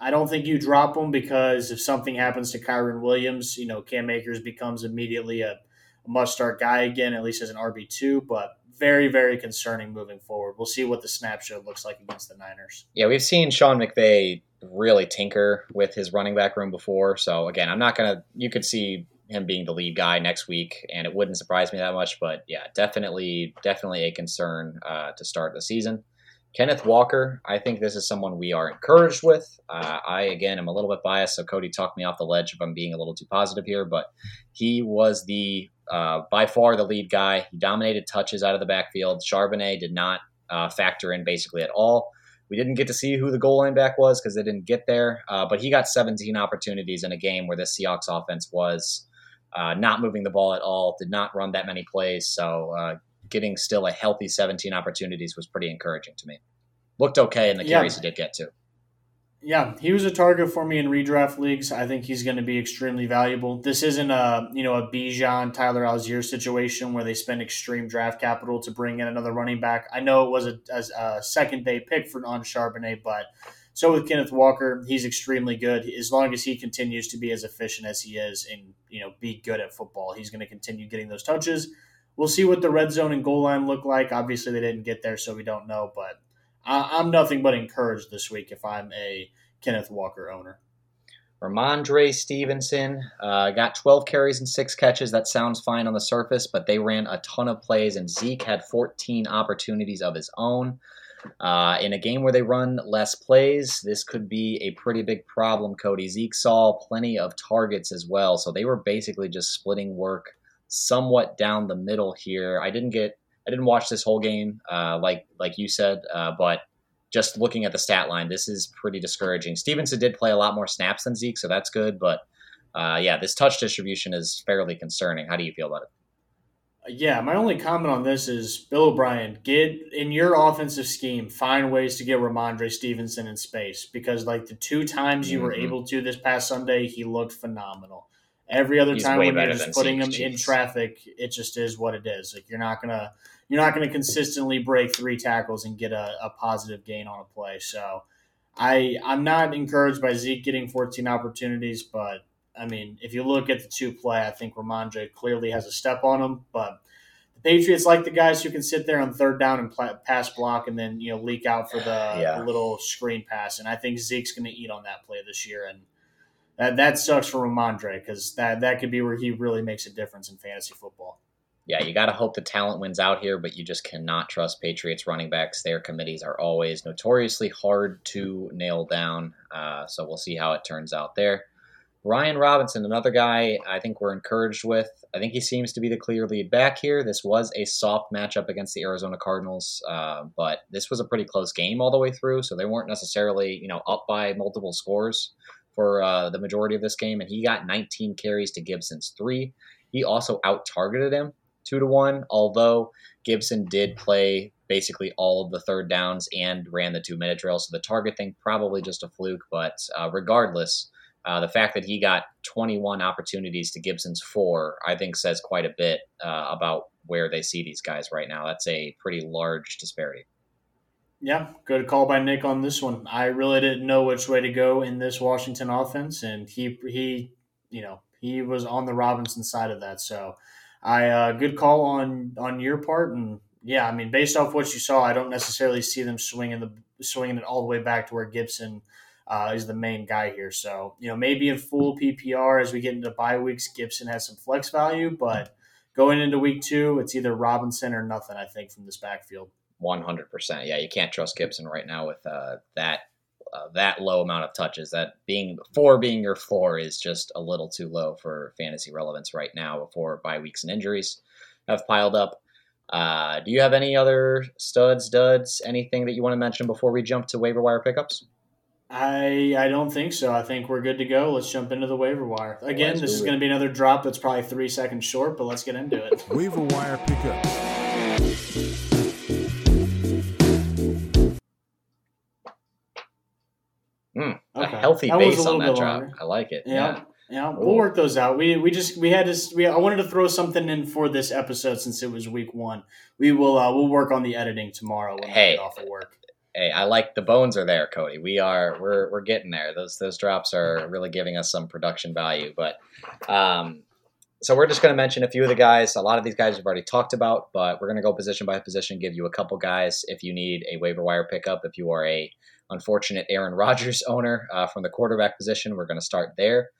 I, I don't think you drop him because if something happens to Kyren Williams, you know, Cam Akers becomes immediately a, a must start guy again, at least as an RB two, but very, very concerning moving forward. We'll see what the snapshot looks like against the Niners. Yeah, we've seen Sean McVay really tinker with his running back room before. So again, I'm not gonna. You could see him being the lead guy next week, and it wouldn't surprise me that much. But yeah, definitely, definitely a concern uh, to start the season. Kenneth Walker, I think this is someone we are encouraged with. Uh, I again am a little bit biased, so Kody talked me off the ledge if I'm being a little too positive here, but he was the uh, by far the lead guy. He dominated touches out of the backfield. Charbonnet did not uh, factor in basically at all. We didn't get to see who the goal line back was because they didn't get there, uh, but he got 17 opportunities in a game where the Seahawks offense was uh, not moving the ball at all, did not run that many plays. So uh, getting still a healthy 17 opportunities was pretty encouraging to me. Looked okay in the Yeah. carries he did get to. Yeah, he was a target for me in redraft leagues. I think he's going to be extremely valuable. This isn't a you know a Bijan Tyler Allgeier situation where they spend extreme draft capital to bring in another running back. I know it was a, as a second day pick for on Charbonnet, but so with Kenneth Walker, he's extremely good. As long as he continues to be as efficient as he is and you know be good at football, he's going to continue getting those touches. We'll see what the red zone and goal line look like. Obviously, they didn't get there, so we don't know. But I, I'm nothing but encouraged this week if I'm a Kenneth Walker owner. Rhamondre Stevenson uh, got 12 carries and six catches. That sounds fine on the surface, but they ran a ton of plays, and Zeke had 14 opportunities of his own. Uh, in a game where they run less plays, this could be a pretty big problem, Kody. Zeke saw plenty of targets as well, so they were basically just splitting work somewhat down the middle here. I didn't get, I didn't watch this whole game, uh, like like you said, uh, but just looking at the stat line, this is pretty discouraging. Stevenson did play a lot more snaps than Zeke, so that's good. But uh, yeah, this touch distribution is fairly concerning. How do you feel about it? Yeah, my only comment on this is Bill O'Brien, get in your offensive scheme, find ways to get Rhamondre Stevenson in space because, like, the two times you were Mhm. able to this past Sunday, he looked phenomenal. Every other He's time when you're just putting him Zeke, in traffic, it just is what it is. Like, you're not gonna you're not gonna consistently break three tackles and get a, a positive gain on a play. So, I I'm not encouraged by Zeke getting 14 opportunities, but I mean, if you look at the two play, I think Rhamondre clearly has a step on him. But the Patriots like the guys who can sit there on third down and pass block and then you know leak out for the, Yeah. the little screen pass. And I think Zeke's going to eat on that play this year, and that that sucks for Rhamondre because that that could be where he really makes a difference in fantasy football. Yeah, you got to hope the talent wins out here, but you just cannot trust Patriots running backs. Their committees are always notoriously hard to nail down. Uh, so we'll see how it turns out there. Brian Robinson, another guy I think we're encouraged with. I think he seems to be the clear lead back here. This was a soft matchup against the Arizona Cardinals, uh, but this was a pretty close game all the way through. So they weren't necessarily, you know, up by multiple scores for uh, the majority of this game. And he got 19 carries to Gibson's three. He also out targeted him two to one, although Gibson did play basically all of the third downs and ran the two minute drill. So the target thing probably just a fluke, but uh, regardless, uh, the fact that he got 21 opportunities to Gibson's four, I think says quite a bit uh, about where they see these guys right now. That's a pretty large disparity. Yeah, good call by Nick on this one. I really didn't know which way to go in this Washington offense, and he he, you know, he was on the Robinson side of that. So I uh, good call on on your part, and yeah, I mean, based off what you saw, I don't necessarily see them swinging the swinging it all the way back to where Gibson uh, is the main guy here. So you know, maybe in full PPR as we get into bye weeks, Gibson has some flex value, but going into week two, it's either Robinson or nothing. I think from this backfield. One hundred percent. Yeah, you can't trust Gibson right now with uh, that uh, that low amount of touches. That being four being your floor is just a little too low for fantasy relevance right now before bye weeks and injuries have piled up. Uh, do you have any other studs, duds, anything that you want to mention before we jump to waiver wire pickups? I I don't think so. I think we're good to go. Let's jump into the waiver wire. Again, let's this is going to be another drop that's probably three seconds short, but let's get into it. Waiver wire pickups. Healthy that base on that drop. Longer. I like it. Yeah. yeah. Yeah, we'll work those out. We we just we had to we I wanted to throw something in for this episode since it was week one. We will uh, we'll work on the editing tomorrow when hey, I get off of work. Hey, I like the bones are there, Kody. We are we're we're getting there. Those those drops are really giving us some production value. But um, so we're just going to mention a few of the guys. A lot of these guys we've already talked about, but we're going to go position by position, give you a couple guys if you need a waiver wire pickup. If you are a unfortunate Aaron Rodgers owner uh, from the quarterback position, we're going to start there.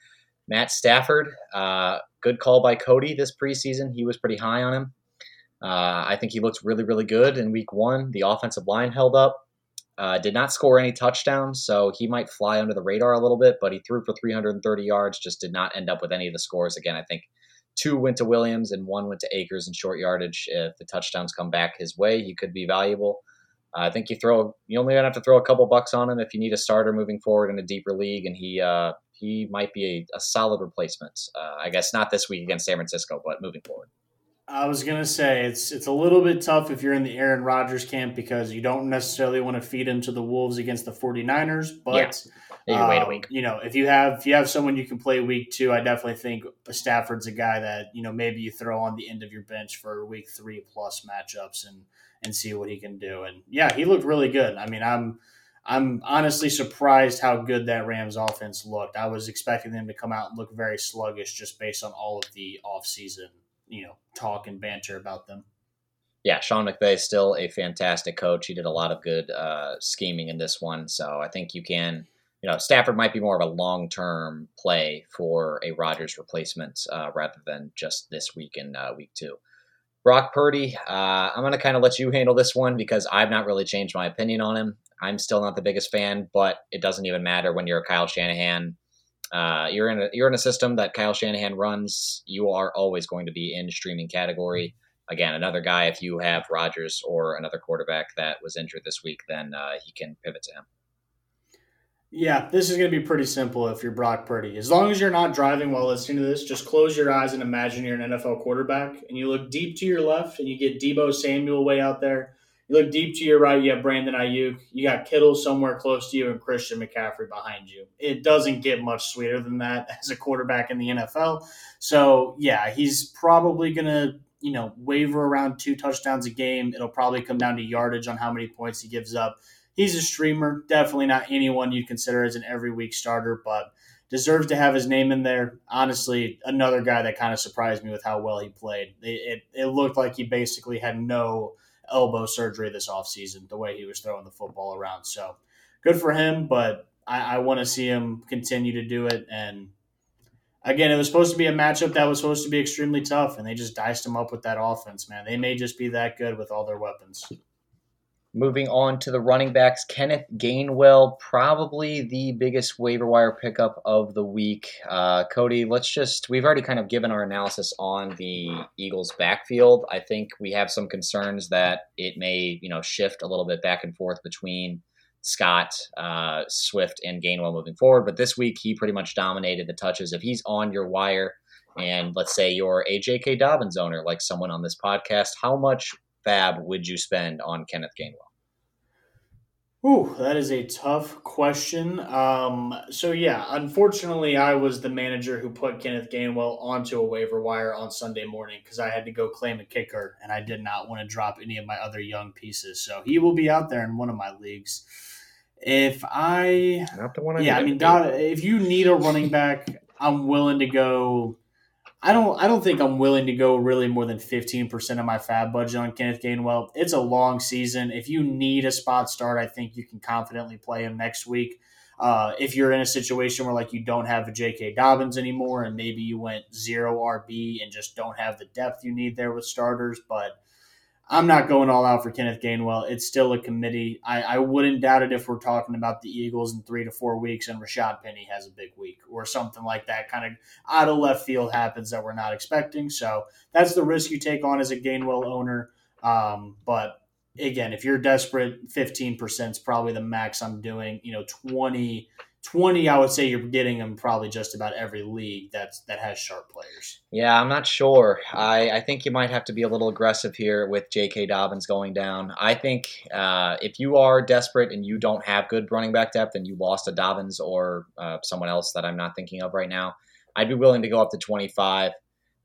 Matt Stafford, uh, good call by Kody this preseason. He was pretty high on him. Uh, I think he looked really, really good in week one. The offensive line held up. Uh, did not score any touchdowns, so he might fly under the radar a little bit, but he threw for 330 yards, just did not end up with any of the scores. Again, I think two went to Williams and one went to Akers in short yardage. If the touchdowns come back his way, he could be valuable. I think you throw you only have to throw a couple bucks on him if you need a starter moving forward in a deeper league, and he uh, he might be a, a solid replacement. Uh, I guess not this week against San Francisco, but moving forward. I was gonna say it's it's a little bit tough if you're in the Aaron Rodgers camp because you don't necessarily want to feed him to the Wolves against the 49ers, but yeah. you wait a um, week. You know, if you have if you have someone you can play week two, I definitely think Stafford's a guy that you know maybe you throw on the end of your bench for week three plus matchups and and see what he can do. And yeah, he looked really good. I mean, I'm I'm honestly surprised how good that Rams offense looked. I was expecting them to come out and look very sluggish just based on all of the offseason, you know, talk and banter about them. Yeah, Sean McVay is still a fantastic coach. He did a lot of good uh, scheming in this one. So I think you can, you know, Stafford might be more of a long term play for a Rodgers replacement uh, rather than just this week in uh, week two. Brock Purdy, uh, I'm going to kind of let you handle this one because I've not really changed my opinion on him. I'm still not the biggest fan, but it doesn't even matter when you're a Kyle Shanahan. Uh, you're in a you're in a system that Kyle Shanahan runs. You are always going to be in streaming category. Again, another guy. If you have Rodgers or another quarterback that was injured this week, then uh, he can pivot to him. Yeah, this is going to be pretty simple if you're Brock Purdy. As long as you're not driving while listening to this, just close your eyes and imagine you're an NFL quarterback and you look deep to your left and you get Deebo Samuel way out there. You look deep to your right, you have Brandon Aiyuk. You got Kittle somewhere close to you and Christian McCaffrey behind you. It doesn't get much sweeter than that as a quarterback in the NFL. So, yeah, he's probably going to, you know, waver around two touchdowns a game. It'll probably come down to yardage on how many points he gives up he's a streamer. Definitely not anyone you'd consider as an every week starter, but deserves to have his name in there. Honestly, another guy that kind of surprised me with how well he played. It, it, it looked like he basically had no elbow surgery this offseason, the way he was throwing the football around. So good for him, but I, I want to see him continue to do it. And again, it was supposed to be a matchup that was supposed to be extremely tough, and they just diced him up with that offense, man. They may just be that good with all their weapons. Moving on to the running backs, Kenneth Gainwell, probably the biggest waiver wire pickup of the week. Uh, Kody, let's just, we've already kind of given our analysis on the Eagles' backfield. I think we have some concerns that it may, you know, shift a little bit back and forth between Scott, uh, Swift, and Gainwell moving forward. But this week, he pretty much dominated the touches. If he's on your wire, and let's say you're a J.K. Dobbins owner, like someone on this podcast, how much FAAB would you spend on Kenneth Gainwell? Ooh, that is a tough question. Um, so yeah, unfortunately, I was the manager who put Kenneth Gainwell onto a waiver wire on Sunday morning because I had to go claim a kicker, and I did not want to drop any of my other young pieces. So he will be out there in one of my leagues. If I, not the one I yeah, I mean, if you need a running back, I'm willing to go I don't I don't think I'm willing to go really more than 15% of my FAAB budget on Kenneth Gainwell. It's a long season. If you need a spot start, I think you can confidently play him next week. Uh, if you're in a situation where like you don't have a J.K. Dobbins anymore, and maybe you went zero RB and just don't have the depth you need there with starters, but I'm not going all out for Kenneth Gainwell. It's still a committee. I, I wouldn't doubt it if we're talking about the Eagles in three to four weeks and Rashaad Penny has a big week or something like that. Kind of out of left field happens that we're not expecting. So that's the risk you take on as a Gainwell owner. Um, but again, if you're desperate, 15% is probably the max I'm doing. You know, 20 20 i would say you're getting them probably just about every league that's that has sharp players. Yeah i'm not sure. I i think you might have to be a little aggressive here with jk dobbins going down. I think uh, if you are desperate and you don't have good running back depth and you lost a dobbins or uh, someone else that i'm not thinking of right now i'd be willing to go up to 25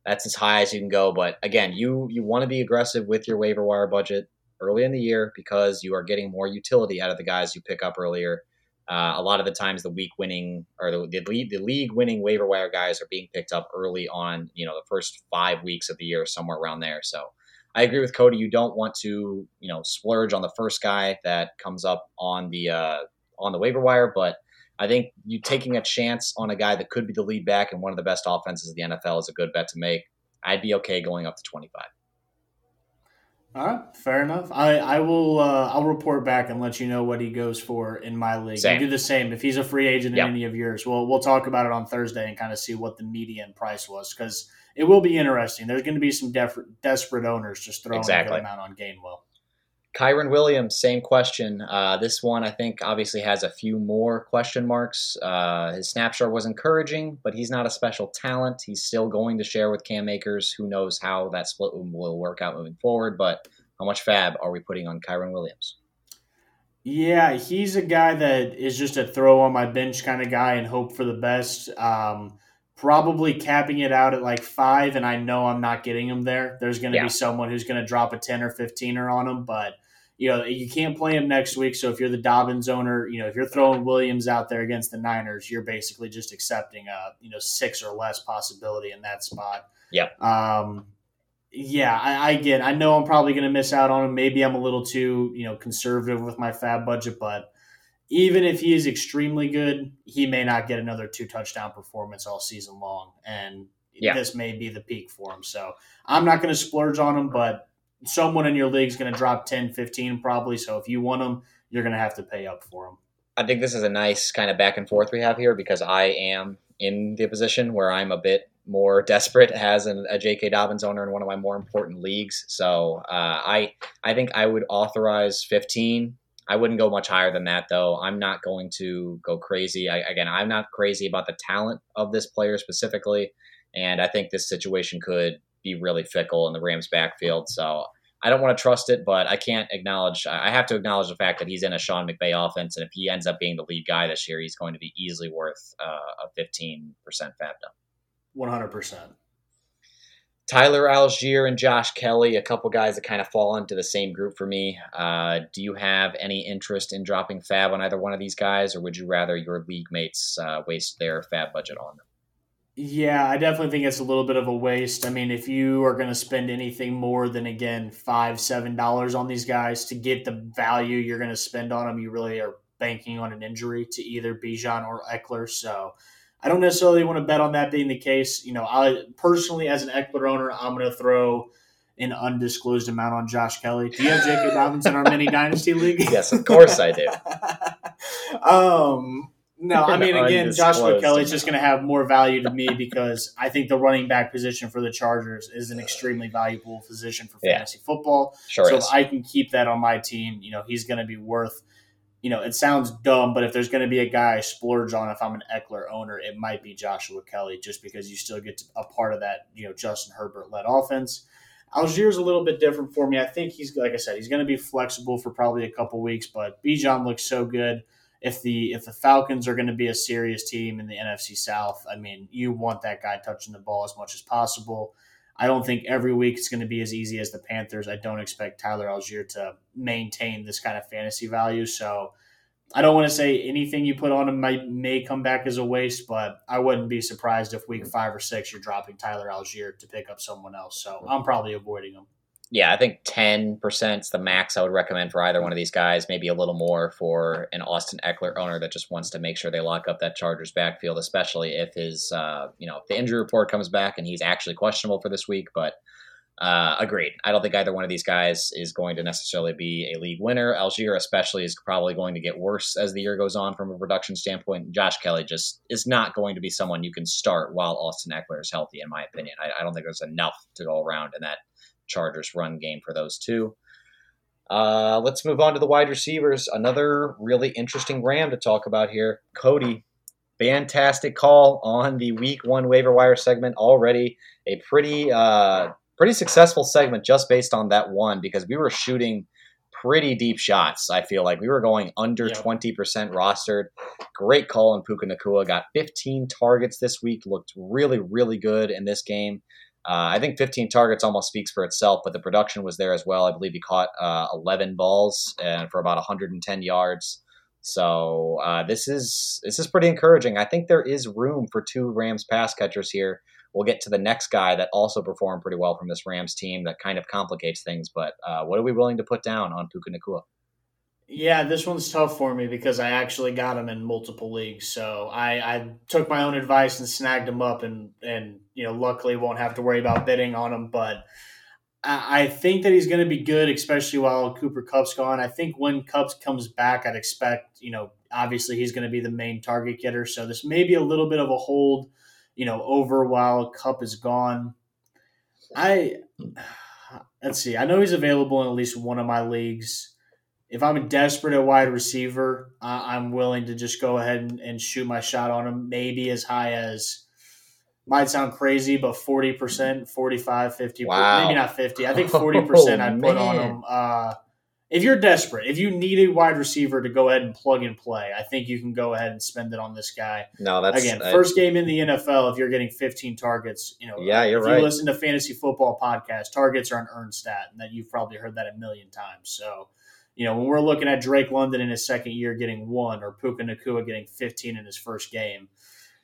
that's as high as you can go but again you you want to be aggressive with your waiver wire budget early in the year because you are getting more utility out of the guys you pick up earlier uh, a lot of the times, the week winning or the, the league, the league winning waiver wire guys are being picked up early on. You know, the first five weeks of the year, somewhere around there. So, I agree with Cody. You don't want to, you know, splurge on the first guy that comes up on the uh, on the waiver wire, but I think you taking a chance on a guy that could be the lead back and one of the best offenses of the NFL is a good bet to make. I'd be okay going up to 25. All right, fair enough. I I will uh, I'll report back and let you know what he goes for in my league. Same. do the same if he's a free agent yep. in any of yours. We'll we'll talk about it on Thursday and kind of see what the median price was because it will be interesting. There's going to be some def- desperate owners just throwing exactly. a good amount on Gainwell. Kyren Williams, same question. Uh, this one, I think, obviously has a few more question marks. Uh, his snapshot was encouraging, but he's not a special talent. He's still going to share with Cam Akers. Who knows how that split will work out moving forward? But how much FAAB are we putting on Kyren Williams? Yeah, he's a guy that is just a throw on my bench kind of guy and hope for the best. Um, probably capping it out at like five, and I know I'm not getting him there. There's going to yeah. be someone who's going to drop a 10 or 15er on him, but you know, you can't play him next week. So if you're the Dobbins owner, you know, if you're throwing Williams out there against the Niners, you're basically just accepting a, you know, six or less possibility in that spot. Yeah. Um, yeah, I, I again, I know I'm probably going to miss out on him. Maybe I'm a little too, you know, conservative with my FAAB budget, but even if he is extremely good, he may not get another two touchdown performance all season long. And yeah. this may be the peak for him. So I'm not going to splurge on him, but someone in your league is going to drop 10, 15 probably. So if you want them, you're going to have to pay up for them. I think this is a nice kind of back and forth we have here because I am in the position where I'm a bit more desperate as an, a J.K. Dobbins owner in one of my more important leagues. So uh, I I think I would authorize 15. I wouldn't go much higher than that though. I'm not going to go crazy. I, again, I'm not crazy about the talent of this player specifically, and I think this situation could be really fickle in the Rams backfield. So I don't want to trust it, but I can't acknowledge. I have to acknowledge the fact that he's in a Sean McVay offense, and if he ends up being the lead guy this year, he's going to be easily worth uh, a 15% FAAB hundred percent. Tyler Allgeier and Josh Kelley, a couple guys that kind of fall into the same group for me. Uh, do you have any interest in dropping FAAB on either one of these guys, or would you rather your league mates uh, waste their FAAB budget on them? Yeah, I definitely think it's a little bit of a waste. I mean, if you are going to spend anything more than again five, seven dollars on these guys to get the value you're going to spend on them, you really are banking on an injury to either Bijan or Ekeler. So I don't necessarily want to bet on that being the case. You know, I personally, as an Ekeler owner, I'm going to throw an undisclosed amount on Josh Kelley. Do you have J.K. Dobbins in our mini dynasty league? Yes, of course I do. um, no, I mean, again, Joshua Kelley is just going to have more value to me because I think the running back position for the Chargers is an extremely valuable position for fantasy yeah. football. Sure so is. if I can keep that on my team, you know, he's going to be worth. You know, it sounds dumb, but if there's going to be a guy I splurge on, if I'm an Ekeler owner, it might be Joshua Kelley, just because you still get a part of that, you know, Justin Herbert led offense. Allgeier's a little bit different for me. I think he's, like I said, he's going to be flexible for probably a couple weeks, but Bijan looks so good if the if the Falcons are going to be a serious team in the NFC South, I mean, you want that guy touching the ball as much as possible. I don't think every week it's going to be as easy as the Panthers. I don't expect Tyler Allgeier to maintain this kind of fantasy value. So I don't want to say anything you put on him might may come back as a waste, but I wouldn't be surprised if week five or six you're dropping Tyler Allgeier to pick up someone else. So I'm probably avoiding him. Yeah, I think ten percent is the max I would recommend for either one of these guys. Maybe a little more for an Austin Ekeler owner that just wants to make sure they lock up that Chargers backfield, especially if his, uh, you know, if the injury report comes back and he's actually questionable for this week. But uh, agreed. I don't think either one of these guys is going to necessarily be a league winner. Allgeier, especially, is probably going to get worse as the year goes on from a production standpoint. Josh Kelley just is not going to be someone you can start while Austin Ekeler is healthy, in my opinion. I, I don't think there's enough to go around in that Chargers run game for those two. Uh, let's move on to the wide receivers. Another really interesting Ram to talk about here. Kody, fantastic call on the week one waiver wire segment already. A pretty uh, pretty successful segment just based on that one because we were shooting pretty deep shots. I feel like we were going under twenty percent rostered. Great call on Puka Nacua. Got 15 targets this week. Looked really, really good in this game. Uh, I think 15 targets almost speaks for itself, but the production was there as well. I believe he caught uh, 11 balls and for about 110 yards. So uh, this is this is pretty encouraging. I think there is room for two Rams pass catchers here. We'll get to the next guy that also performed pretty well from this Rams team that kind of complicates things. But uh, what are we willing to put down on Puka Nacua? Yeah, this one's tough for me because I actually got him in multiple leagues. So I, I took my own advice and snagged him up, and and you know, luckily won't have to worry about bidding on him. But I, I think that he's going to be good, especially while Cooper Kupp's gone. I think when Kupp comes back, I'd expect you know, obviously he's going to be the main target getter. So this may be a little bit of a hold, you know, over while Kupp is gone. I let's see. I know he's available in at least one of my leagues if I'm desperate at wide receiver, uh, I'm willing to just go ahead and, and, shoot my shot on him. Maybe as high as might sound crazy, but 40%, 45, 50, wow. maybe not 50. I think 40% oh, I'd put on him. Uh, if you're desperate, if you need a wide receiver to go ahead and plug and play, I think you can go ahead and spend it on this guy. No, that's again first game in the NFL. If you're getting 15 targets, you know, yeah, you're if right. You listen to fantasy football podcast. Targets are an earned stat, and that you've probably heard that a million times. So you know, when we're looking at Drake London in his second year getting one or Puka Nacua getting 15 in his first game,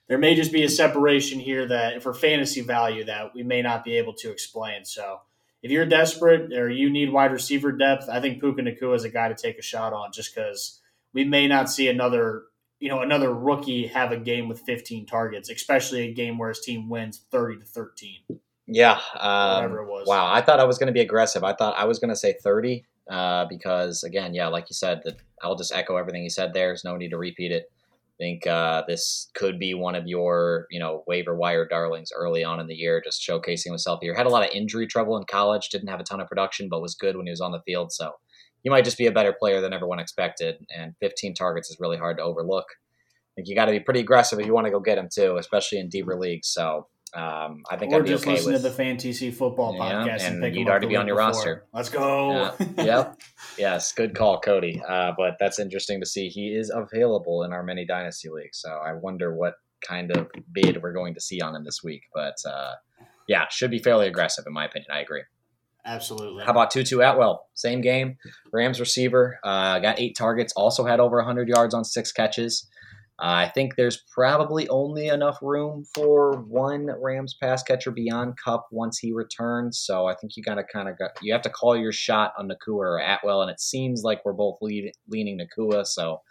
there may just be a separation here that for fantasy value that we may not be able to explain. So if you're desperate or you need wide receiver depth, I think Puka Nacua is a guy to take a shot on just because we may not see another you know another rookie have a game with 15 targets, especially a game where his team wins 30 to 13. Yeah, um, whatever it was. Wow, I thought I was going to be aggressive. I thought I was going to say 30 uh, because again, yeah, like you said, that I'll just echo everything you said. There's no need to repeat it. I think uh, this could be one of your, you know, waiver wire darlings early on in the year, just showcasing himself here. Had a lot of injury trouble in college, didn't have a ton of production, but was good when he was on the field. So he might just be a better player than everyone expected. And 15 targets is really hard to overlook. I think you got to be pretty aggressive if you want to go get him too, especially in deeper leagues. So um, I think or I'd just okay listen with, to the Fantasy Football yeah, podcast and, and you'd already be on your before. roster. Let's go. yep. Yes. Good call, Kody. Uh, but that's interesting to see. He is available in our many dynasty leagues, so I wonder what kind of bid we're going to see on him this week. But uh, yeah, should be fairly aggressive in my opinion. I agree. Absolutely. How about Tutu Atwell? Same game. Rams receiver. Uh, got eight targets. Also had over 100 yards on six catches. I think there's probably only enough room for one Rams pass catcher beyond Kupp once he returns. So I think you gotta kind of you have to call your shot on Nacua or Atwell, and it seems like we're both lead, leaning Nacua. So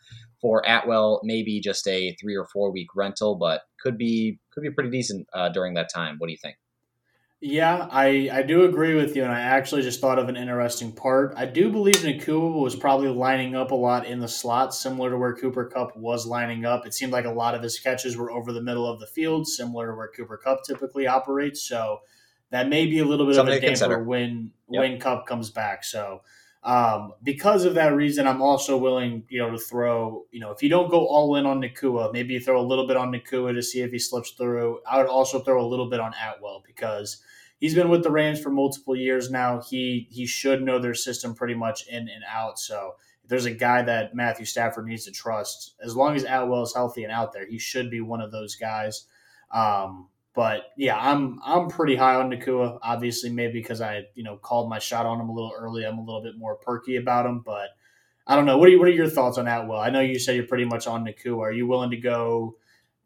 for Atwell, maybe just a three or four week rental, but could be could be pretty decent uh, during that time. What do you think? Yeah, I, I do agree with you, and I actually just thought of an interesting part. I do believe Nacua was probably lining up a lot in the slot, similar to where Cooper Kupp was lining up. It seemed like a lot of his catches were over the middle of the field, similar to where Cooper Kupp typically operates. So that may be a little bit Something of a damper when yep. when Kupp comes back. So um, because of that reason, I'm also willing, you know, to throw, you know, if you don't go all in on Nacua, maybe you throw a little bit on Nacua to see if he slips through. I would also throw a little bit on Atwell because – he's been with the Rams for multiple years now. He he should know their system pretty much in and out. So if there's a guy that Matthew Stafford needs to trust, as long as Atwell is healthy and out there, he should be one of those guys. Um, but yeah, I'm I'm pretty high on Nacua. Obviously, maybe because I you know called my shot on him a little early. I'm a little bit more perky about him, but I don't know. What are, you, what are your thoughts on Atwell? I know you said you're pretty much on Nacua. Are you willing to go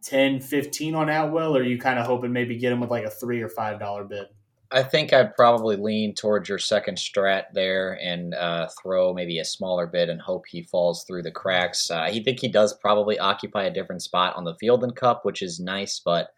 10, 15 on Atwell, or are you kind of hoping maybe get him with like a three or five dollar bid? I think I'd probably lean towards your second strat there and uh, throw maybe a smaller bid and hope he falls through the cracks. Uh, he think he does probably occupy a different spot on the field than Kupp, which is nice, but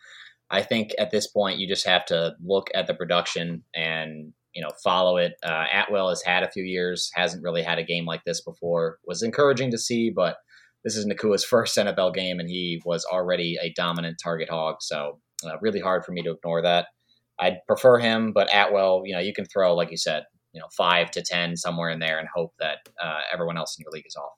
I think at this point you just have to look at the production and you know follow it. Uh, Atwell has had a few years, hasn't really had a game like this before. Was encouraging to see, but this is Nacua's first NFL game, and he was already a dominant target hog. So uh, really hard for me to ignore that. I'd prefer him, but Atwell, you know, you can throw like you said, you know, five to ten somewhere in there, and hope that uh, everyone else in your league is off.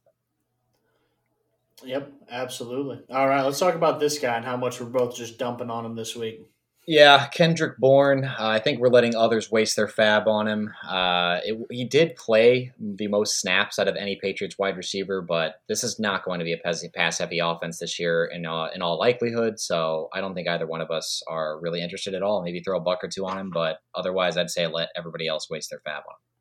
Yep, absolutely. All right, let's talk about this guy and how much we're both just dumping on him this week. Yeah, Kendrick Bourne. Uh, I think we're letting others waste their FAAB on him. Uh, it, he did play the most snaps out of any Patriots wide receiver, but this is not going to be a pass heavy offense this year in uh, in all likelihood. So I don't think either one of us are really interested at all. Maybe throw a buck or two on him, but otherwise, I'd say let everybody else waste their FAAB on him.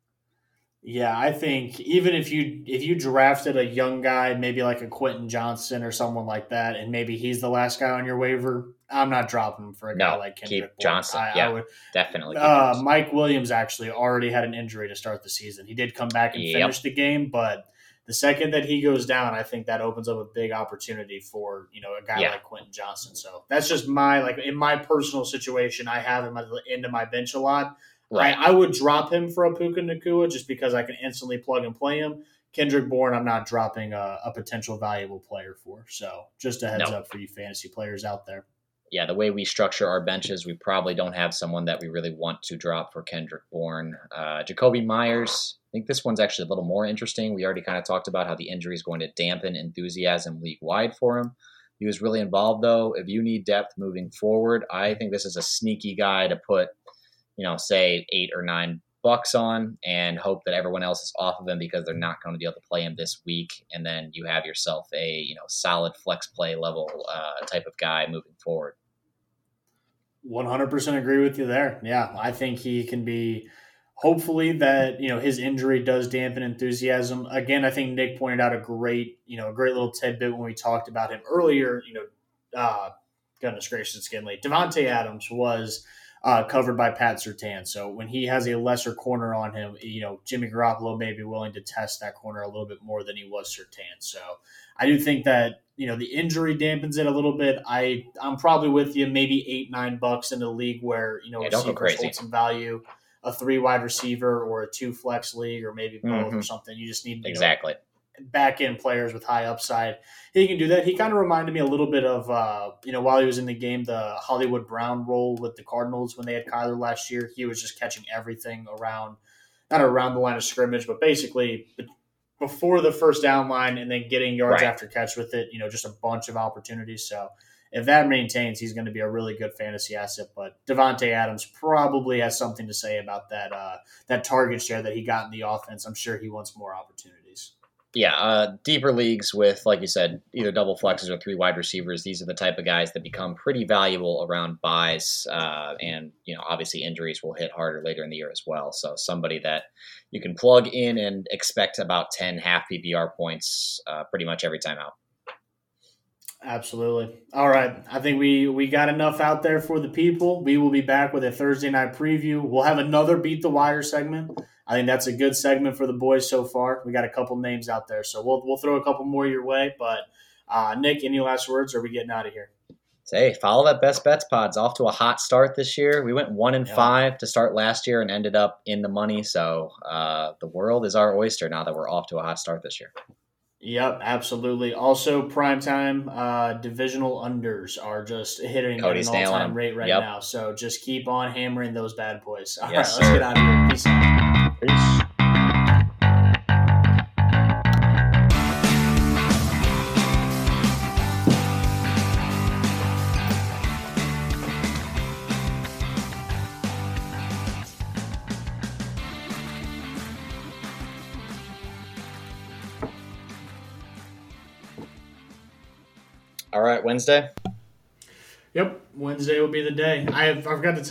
Yeah, I think even if you if you drafted a young guy, maybe like a Quentin Johnston or someone like that, and maybe he's the last guy on your waiver, I'm not dropping him for a guy like Kendrick keep. Johnson. I, yeah, I would, definitely. Uh, Mike Williams actually already had an injury to start the season. He did come back and yep. finish the game, but the second that he goes down, I think that opens up a big opportunity for you know a guy yeah. like Quentin Johnston. So that's just my like in my personal situation, I have him at the end of my bench a lot. Right. I, I would drop him for a Puka Nacua just because I can instantly plug and play him. Kendrick Bourne, I'm not dropping a, a potential valuable player for. So just a heads nope. up for you fantasy players out there. Yeah, the way we structure our benches, we probably don't have someone that we really want to drop for Kendrick Bourne. Uh, Jakobi Meyers, I think this one's actually a little more interesting. We already kind of talked about how the injury is going to dampen enthusiasm league wide for him. He was really involved, though. If you need depth moving forward, I think this is a sneaky guy to put you know, say eight or nine bucks on and hope that everyone else is off of him because they're not going to be able to play him this week. And then you have yourself a, you know, solid flex play level uh, type of guy moving forward. 100% agree with you there. Yeah, I think he can be hopefully that, you know, his injury does dampen enthusiasm. Again, I think Nick pointed out a great, you know, a great little tidbit when we talked about him earlier, you know, uh, goodness gracious, getting late. Adams was – uh, covered by Pat Surtain. So when he has a lesser corner on him, you know, Jimmy Garoppolo may be willing to test that corner a little bit more than he was Surtain. So I do think that, you know, the injury dampens it a little bit. I, I'm probably with you, maybe eight, nine bucks in the league where, you know, yeah, receivers hold some value, a three wide receiver or a two flex league or maybe both mm-hmm. or something. You just need exactly. Know, back end players with high upside. He can do that. He kind of reminded me a little bit of, uh, you know, while he was in the game, the Hollywood Brown role with the Cardinals when they had Kyler last year. He was just catching everything around, not around the line of scrimmage, but basically before the first down line and then getting yards right. after catch with it. You know, just a bunch of opportunities. So if that maintains, he's going to be a really good fantasy asset. But Davante Adams probably has something to say about that uh, that target share that he got in the offense. I'm sure he wants more opportunities yeah, uh, deeper leagues with, like you said, either double flexes or three wide receivers. These are the type of guys that become pretty valuable around buys, uh, and you know, obviously injuries will hit harder later in the year as well. So somebody that you can plug in and expect about ten half PPR points uh, pretty much every time out. Absolutely. All right, I think we we got enough out there for the people. We will be back with a Thursday night preview. We'll have another beat the wire segment. I think that's a good segment for the boys so far. We got a couple names out there, so we'll we'll throw a couple more your way. But uh, Nick, any last words? Or are we getting out of here? Say, follow that best bets pods off to a hot start this year. We went one and five to start last year and ended up in the money. So uh, the world is our oyster now that we're off to a hot start this year. Yep, absolutely. Also, primetime uh, divisional unders are just hitting Kody's at an all-time rate right yep. now. So just keep on hammering those bad boys. All yes, right, let's get out of here. Peace out. Peace. All right, Wednesday. Yep, Wednesday will be the day. I, I forgot to tell